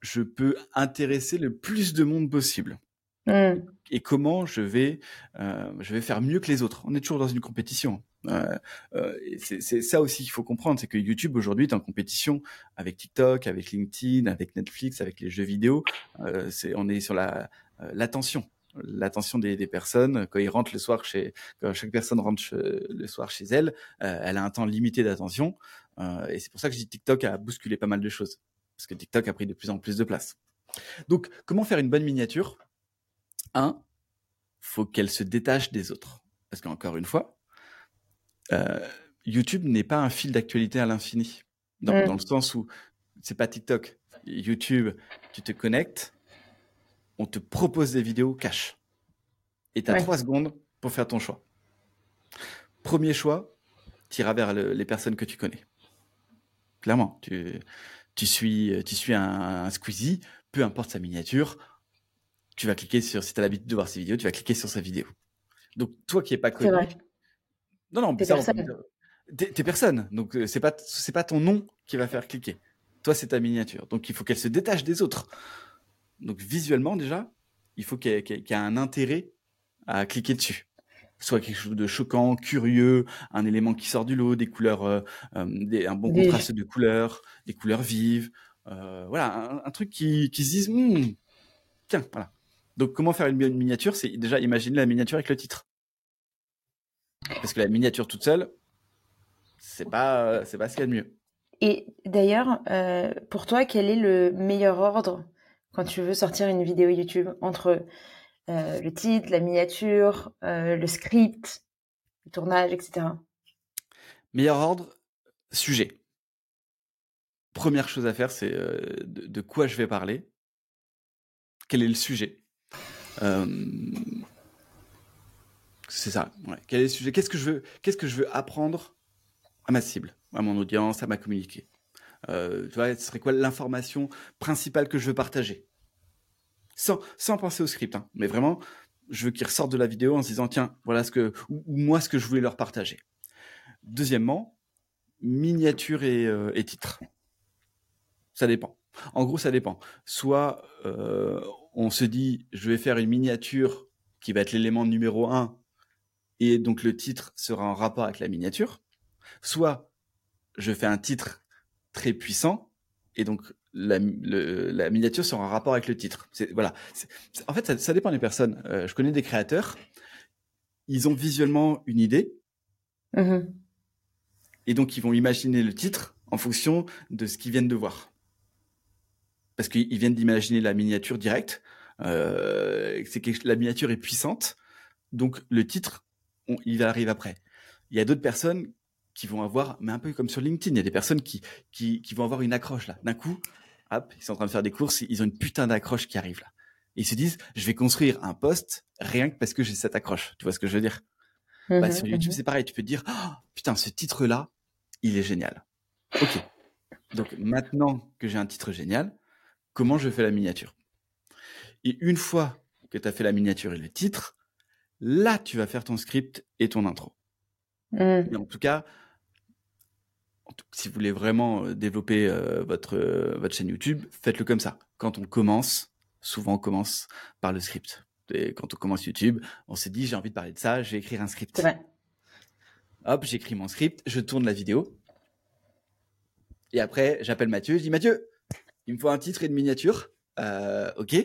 je peux intéresser le plus de monde possible. Mmh. Et comment je vais, euh, je vais faire mieux que les autres. On est toujours dans une compétition. Euh, euh, c'est ça aussi qu'il faut comprendre, c'est que YouTube aujourd'hui est en compétition avec TikTok, avec LinkedIn, avec Netflix, avec les jeux vidéo. c'est, on est sur la l'attention l'attention des, des, personnes. Quand ils rentrent le soir chez quand chaque personne rentre le soir chez elle euh, elle a un temps limité d'attention. Euh, et c'est pour ça que je dis TikTok a bousculé pas mal de choses parce que TikTok a pris de plus en plus de place. Donc comment faire une bonne miniature? Un faut qu'elle se détache des autres. Parce qu'encore une fois euh, YouTube n'est pas un fil d'actualité à l'infini dans, mm. dans le sens où c'est pas TikTok YouTube tu te connectes on te propose des vidéos cash. Et tu as trois secondes pour faire ton choix. Premier choix, tu iras vers les personnes que tu connais. Clairement, tu, tu suis, tu suis un, Squeezie, peu importe sa miniature, tu vas cliquer sur, si tu as l'habitude de voir ses vidéos, tu vas cliquer sur sa vidéo. Donc, toi qui n'es pas connu. Non, non, t'es personne. T'es personne. Donc, euh, c'est pas, c'est pas ton nom qui va faire cliquer. Toi, c'est ta miniature. Donc, il faut qu'elle se détache des autres. Donc visuellement déjà, il faut qu'il y, ait un intérêt à cliquer dessus. Soit quelque chose de choquant, curieux, un élément qui sort du lot, des couleurs, euh, euh, un bon contraste de couleurs, des couleurs vives. Euh, voilà, un, truc qui, qui se dise, hmm, tiens, voilà. Donc comment faire une, miniature? C'est déjà imaginer la miniature avec le titre. Parce que la miniature toute seule, c'est pas, c'est pas ce qu'il y a de mieux. Et d'ailleurs, pour toi, quel est le meilleur ordre quand tu veux sortir une vidéo YouTube entre euh, le titre, la miniature, euh, le script, le tournage, etc. Meilleur ordre, sujet. Première chose à faire, c'est euh, de, quoi je vais parler. Quel est le sujet? C'est ça. Quel est le sujet? Qu'est-ce que je veux Qu'est-ce que je veux apprendre à ma cible, à mon audience, à ma communiqué euh, tu vois, ce serait quoi l'information principale que je veux partager? Sans, sans penser au script, hein, mais vraiment, je veux qu'ils ressortent de la vidéo en se disant, tiens, voilà ce que, ou, moi, ce que je voulais leur partager. Deuxièmement, miniature et, euh, titre. Ça dépend. En gros, ça dépend. Soit euh, on se dit, je vais faire une miniature qui va être l'élément numéro un, et donc le titre sera en rapport avec la miniature. Soit je fais un titre très puissant et donc la, la miniature sera en rapport avec le titre. Voilà. en fait, ça, ça, dépend des personnes. Euh, je connais des créateurs, ils ont visuellement une idée mmh et donc ils vont imaginer le titre en fonction de ce qu'ils viennent de voir. Parce qu'ils viennent d'imaginer la miniature directe. Euh, c'est que la miniature est puissante, donc le titre, on, il arrive après. Il y a d'autres personnes qui vont avoir, mais un peu comme sur LinkedIn, il y a des personnes qui, qui, qui vont avoir une accroche là. D'un coup, hop, ils sont en train de faire des courses, ils ont une putain d'accroche qui arrive là. ils se disent, je vais construire un poste rien que parce que j'ai cette accroche. Tu vois ce que je veux dire? Bah, mhm, Sur YouTube, mhm. c'est pareil. Tu peux te dire, oh, putain, ce titre-là, il est génial. Ok. Donc maintenant que j'ai un titre génial, comment je fais la miniature? Et une fois que tu as fait la miniature et le titre, là, tu vas faire ton script et ton intro. Mmh. en tout cas, si vous voulez vraiment euh, développer euh, votre, euh, votre chaîne YouTube, faites-le comme ça. Quand on commence, souvent on commence par le script. Et quand on commence YouTube, on s'est dit j'ai envie de parler de ça, je vais écrire un script. Hop, j'écris mon script, je tourne la vidéo. Et après, j'appelle Mathieu, je dis Mathieu, il me faut un titre et une miniature. Euh, ok.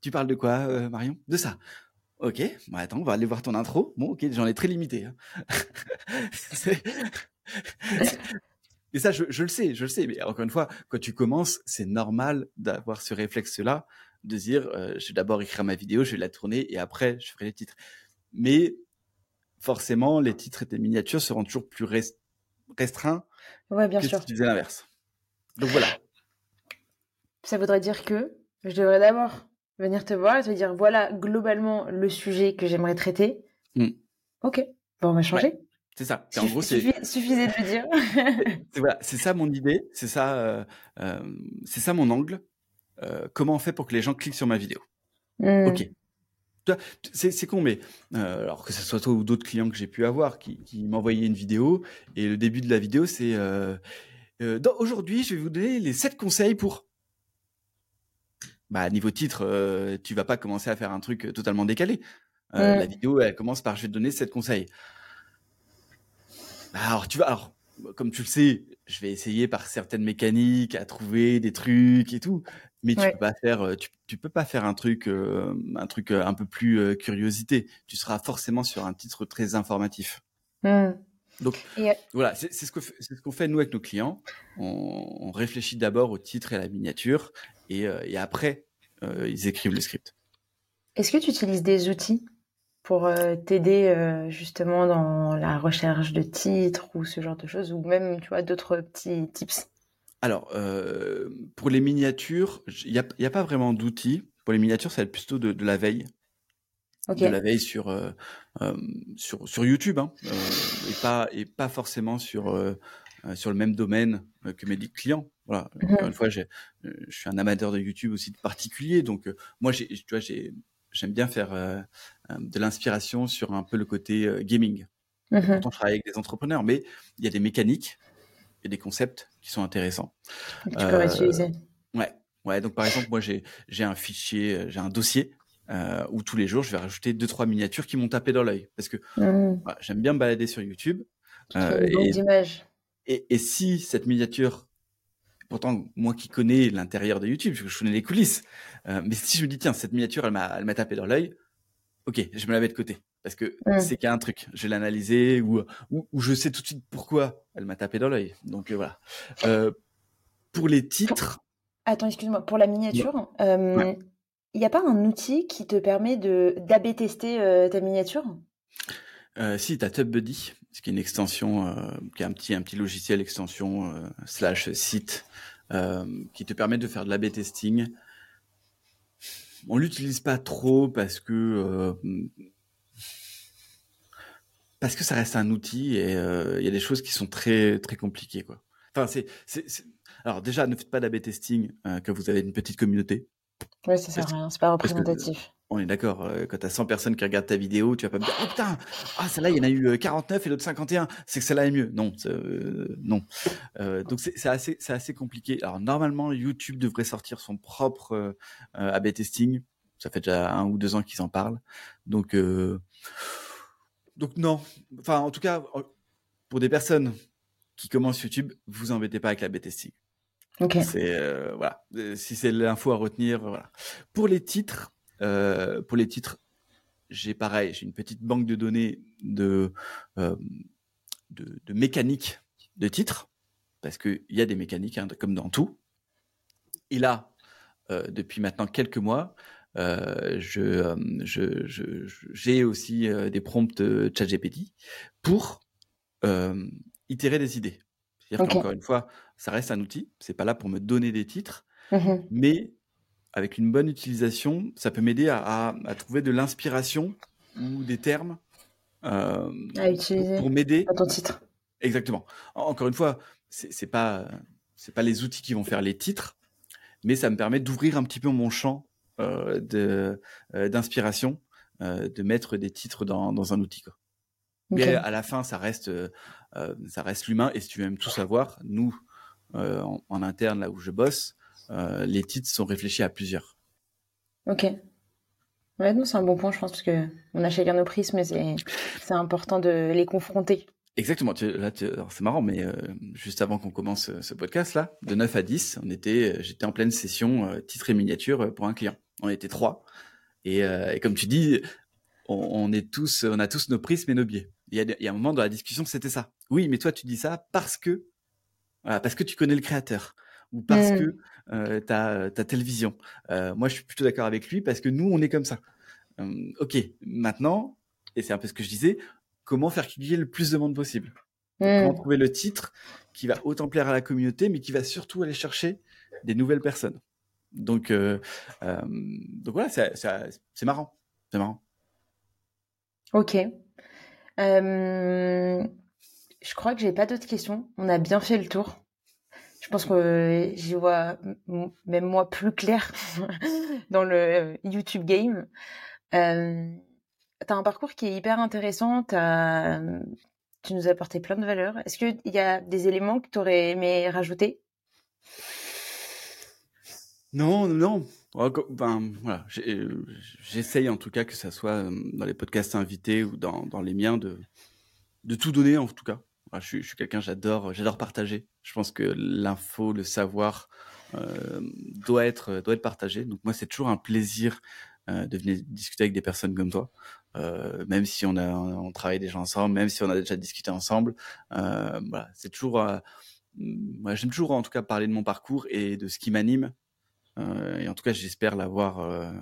Tu parles de quoi, Marion? De ça. Ok. Bon, attends, on va aller voir ton intro. Bon, ok, j'en ai très limité. Hein. et ça, je, je, le sais, je le sais. Mais encore une fois, quand tu commences, c'est normal d'avoir ce réflexe-là, de dire, euh, je vais d'abord écrire ma vidéo, je vais la tourner et après, je ferai les titres. Mais forcément, les titres et les miniatures seront toujours plus restreints ouais, bien que sûr. si tu faisais l'inverse. Donc voilà. Ça voudrait dire que je devrais d'abord venir te voir et te dire voilà globalement le sujet que j'aimerais traiter. Mm. Ok, bon, on va changer. Ouais, c'est ça. En gros, c'est suffisait de le dire. c'est voilà, c'est ça mon idée, c'est ça, euh, euh, c'est ça mon angle. Euh, comment on fait pour que les gens cliquent sur ma vidéo? Mm. Ok. C'est c'est con, mais alors que ce soit toi ou d'autres clients que j'ai pu avoir qui, qui m'envoyaient une vidéo et le début de la vidéo c'est aujourd'hui je vais vous donner les 7 conseils pour bah niveau titre euh, tu vas pas commencer à faire un truc totalement décalé Euh, Mm. la vidéo elle commence par je vais te donner 7 conseils Bah, alors tu vas alors comme tu le sais je vais essayer par certaines mécaniques à trouver des trucs et tout mais tu Ouais. peux pas faire euh, tu, tu peux pas faire un truc euh, un truc euh, un peu plus euh, curiosité tu seras forcément sur un titre très informatif Mm. donc Et, euh, voilà, c'est ce qu'on fait nous avec nos clients. On, on réfléchit d'abord au titre et à la miniature, et, euh, et après euh, ils écrivent le script. Est-ce que tu utilises des outils pour euh, t'aider justement dans la recherche de titres ou ce genre de choses, ou même tu vois d'autres petits tips? Alors euh, pour les miniatures, il n'y a, pas vraiment d'outils. Pour les miniatures, ça va être plutôt de, de la veille, de la veille sur euh, sur, sur YouTube, hein, euh, et pas et pas forcément sur sur le même domaine euh, que mes clients. Voilà. Mhm. Encore une fois, euh, je suis un amateur de YouTube aussi de particulier, donc euh, moi, j'ai, tu vois, j'ai, j'aime bien faire euh, euh, de l'inspiration sur un peu le côté euh, gaming. Mhm. Pourtant, je travaille avec des entrepreneurs, mais il y a des mécaniques et des concepts qui sont intéressants. Que tu peux Euh, réutiliser. Ouais, ouais. Donc par exemple, moi, j'ai, j'ai un fichier, euh, j'ai un dossier euh, où tous les jours, je vais rajouter deux trois miniatures qui m'ont tapé dans l'œil, parce que Mm. voilà, j'aime bien me balader sur YouTube. Tu Euh, et, d'images. Et, et si cette miniature, pourtant moi qui connais l'intérieur de YouTube, je connais les coulisses, euh, mais si je me dis tiens cette miniature elle m'a elle m'a tapé dans l'œil, ok je me la mets de côté parce que Mm. c'est qu'il y a un truc, je l'analyser ou, ou ou je sais tout de suite pourquoi elle m'a tapé dans l'œil. Donc euh, voilà. Euh, pour les titres, Attends, excuse-moi, pour la miniature, Ouais. il n'y a pas un outil qui te permet de d'AB tester ta miniature? Si tu as TubBuddy, ce qui est une extension, euh, qui est un petit un petit logiciel extension euh, slash site euh, qui te permet de faire de l'A/B testing. On l'utilise pas trop parce que parce que ça reste un outil et il y a des choses qui sont très très compliquées quoi. Enfin c'est alors déjà ne faites pas d'A/B testing quand vous avez une petite communauté. Oui, ça sert à rien, c'est pas que- représentatif. On est d'accord, euh, quand tu as 100 personnes qui regardent ta vidéo, tu vas pas me dire Oh putain, ah celle-là il y en a eu euh, 49 et l'autre 51, c'est que celle-là est mieux. Non, c'est, euh, non. Euh, donc c'est assez compliqué. Alors normalement YouTube devrait sortir son propre euh, euh, A/B testing. Ça fait déjà un ou deux ans qu'ils en parlent. Donc euh, donc non. Enfin en tout cas euh, pour des personnes qui commencent YouTube, vous embêtez pas avec l'A/B testing. Ok. C'est euh, voilà. Euh, Si c'est l'info à retenir, voilà. Pour les titres, euh, pour les titres, j'ai pareil, j'ai une petite banque de données de euh, de, de mécanique de titres parce que il y a des mécaniques hein, comme dans tout. Et là, euh, depuis maintenant quelques mois, euh, je, je, je- je- j'ai aussi des prompts ChatGPT pour itérer des idées. C'est-à-dire Ok. qu'encore une fois, ça reste un outil. C'est pas là pour me donner des titres, Mhm. mais avec une bonne utilisation, ça peut m'aider à, à- à trouver de l'inspiration ou des termes euh, À utiliser pour m'aider. dans ton titre. Exactement. En- Encore une fois, c'est pas c'est pas les outils qui vont faire les titres, mais ça me permet d'ouvrir un petit peu mon champ euh, euh, d'inspiration, de mettre des titres dans, dans un outil. Quoi. Mais à la fin, ça reste, euh, euh, ça reste l'humain. Et si tu veux même tout savoir, nous, euh, en, en interne, là où je bosse, euh, les titres sont réfléchis à plusieurs. Ok. Ouais, c'est un bon point, je pense, parce que on a chacun nos prismes, mais c'est important de les confronter. Exactement. Là, c'est marrant, mais euh, juste avant qu'on commence euh, ce podcast là, de 9 à 10, on était, j'étais en pleine session titre et miniature pour un client. On était trois. Et, comme tu dis, on, est tous, on a tous nos prismes et nos biais. Il y a, il y a un moment dans la discussion, c'était ça. Oui, mais toi, tu dis ça parce que, voilà, parce que tu connais le créateur ou parce mmh. que euh, tu as, telle vision. moi, je suis plutôt d'accord avec lui parce que nous, on est comme ça. ok, maintenant, et c'est un peu ce que je disais, comment faire qu'il le plus de monde possible? Comment mmh. trouver le titre qui va autant plaire à la communauté, mais qui va surtout aller chercher des nouvelles personnes? Donc, euh, euh, donc voilà, c'est marrant. C'est marrant. Ok. Euh, je crois que j'ai pas d'autres questions. On a bien fait le tour. Je pense que j'y vois même moi plus clair dans le YouTube game. Euh, tu as un parcours qui est hyper intéressant, tu nous as apporté plein de valeurs. Est-ce qu'il y a des éléments que tu aurais aimé rajouter? Non, non. Ben, voilà, j'essaye en tout cas que ça soit euh, dans les podcasts invités ou dans, les miens de, de tout donner en tout cas. Je, suis, quelqu'un, j'adore, j'adore partager. Je pense que l'info, le savoir euh, doit être, doit être partagé. Donc moi, c'est toujours un plaisir euh, de venir discuter avec des personnes comme toi. Euh, même si on a on travaille déjà ensemble, même si on a déjà discuté ensemble. Euh, voilà, c'est toujours, euh, moi j'aime toujours en tout cas parler de mon parcours et de ce qui m'anime. Euh, et en tout cas, j'espère l'avoir euh,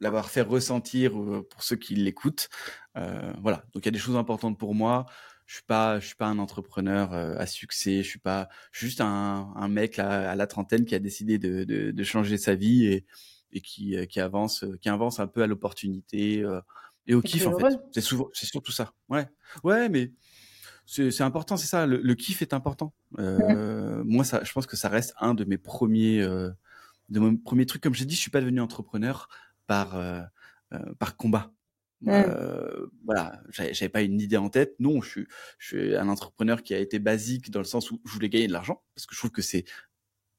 l'avoir fait ressentir pour ceux qui l'écoutent. voilà, donc il y a des choses importantes pour moi. Je suis pas, je suis pas un entrepreneur à succès. Je suis pas, je suis juste un, un mec là, à la trentaine qui a décidé de, de, de changer sa vie et, et qui, euh, qui avance, euh, qui avance un peu à l'opportunité euh, et au kiff en fait. C'est souvent, c'est surtout ça. Ouais, ouais, mais c'est important, c'est ça. Le, kiff est important. Euh, Moi, ça, je pense que ça reste un de mes premiers, euh, de mes premiers trucs. Comme j'ai dit, je suis pas devenu entrepreneur par euh, par combat. Euh, voilà, j'avais pas une idée en tête. Non, je suis, je suis un entrepreneur qui a été basique dans le sens où je voulais gagner de l'argent parce que je trouve que c'est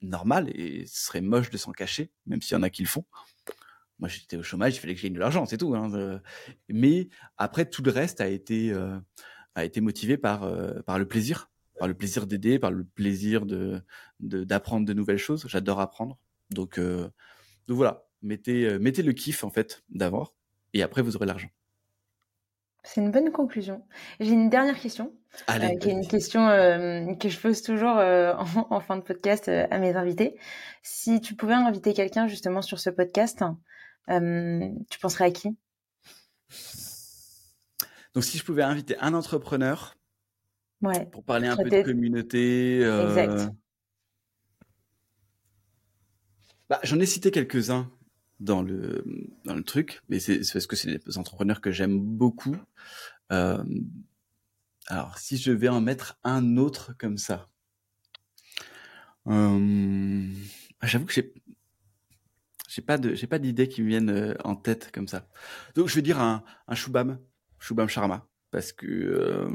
normal et ce serait moche de s'en cacher, même s'il y en a qui le font. Moi, j'étais au chômage, il fallait que je gagne de l'argent, c'est tout. Hein, mais après, tout le reste a été euh, a été motivé par euh, par le plaisir, par le plaisir d'aider, par le plaisir de d'apprendre de, nouvelles choses. J'adore apprendre, donc euh, donc voilà, mettez mettez le kiff en fait d'abord, et après vous aurez l'argent. C'est une bonne conclusion. J'ai une dernière question, euh, qui est une question euh, que je pose toujours euh, en, fin de podcast à mes invités. Si tu pouvais inviter quelqu'un justement sur ce podcast, tu penserais à qui? Donc si je pouvais inviter un entrepreneur ouais. pour parler un peu de communauté. Exact. Bah, J'en ai cité quelques-uns dans le dans le truc, mais c'est parce que c'est des entrepreneurs que j'aime beaucoup. Euh, alors, si je vais en mettre un autre comme ça, euh, j'avoue que j'ai j'ai pas de j'ai pas d'idées qui me viennent euh, en tête comme ça. Donc je vais dire un un Shubham, Shubham Sharma, parce que euh,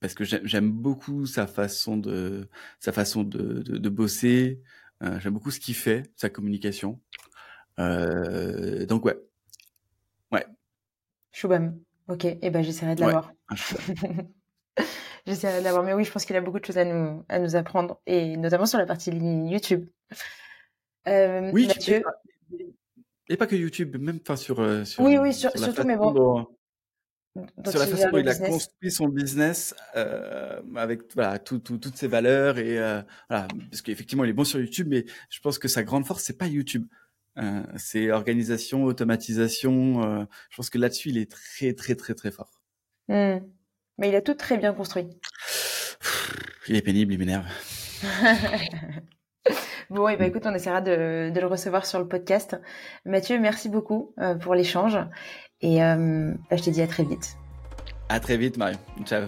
parce que j'aime beaucoup sa façon de sa façon de de, de bosser. Euh, j'aime beaucoup ce qu'il fait, sa communication. Euh, donc ouais, ouais. Shubham. Ok, et eh ben j'essaierai de l'avoir. j'essaierai de l'avoir, mais oui, je pense qu'il a beaucoup de choses à nous, à nous apprendre, et notamment sur la partie YouTube. Euh, oui, Mathieu... et pas que YouTube, même enfin sur, euh, sur, Oui, oui, sur, surtout, mais bon. sur la façon dont il a construit son business euh, avec voilà tout, tout, toutes ses valeurs et euh, voilà parce qu'effectivement il est bon sur YouTube mais je pense que sa grande force c'est pas YouTube euh, c'est organisation, automatisation. Euh, je pense que là-dessus, il est très, très, très, très fort. Hmm. Mais il a tout très bien construit. Il est pénible, il m'énerve. bon, et ben écoute, on essaiera de, de, le recevoir sur le podcast. Mathieu, merci beaucoup euh, pour l'échange. Et bah, je te dis à très vite. À très vite, Marie. Ciao.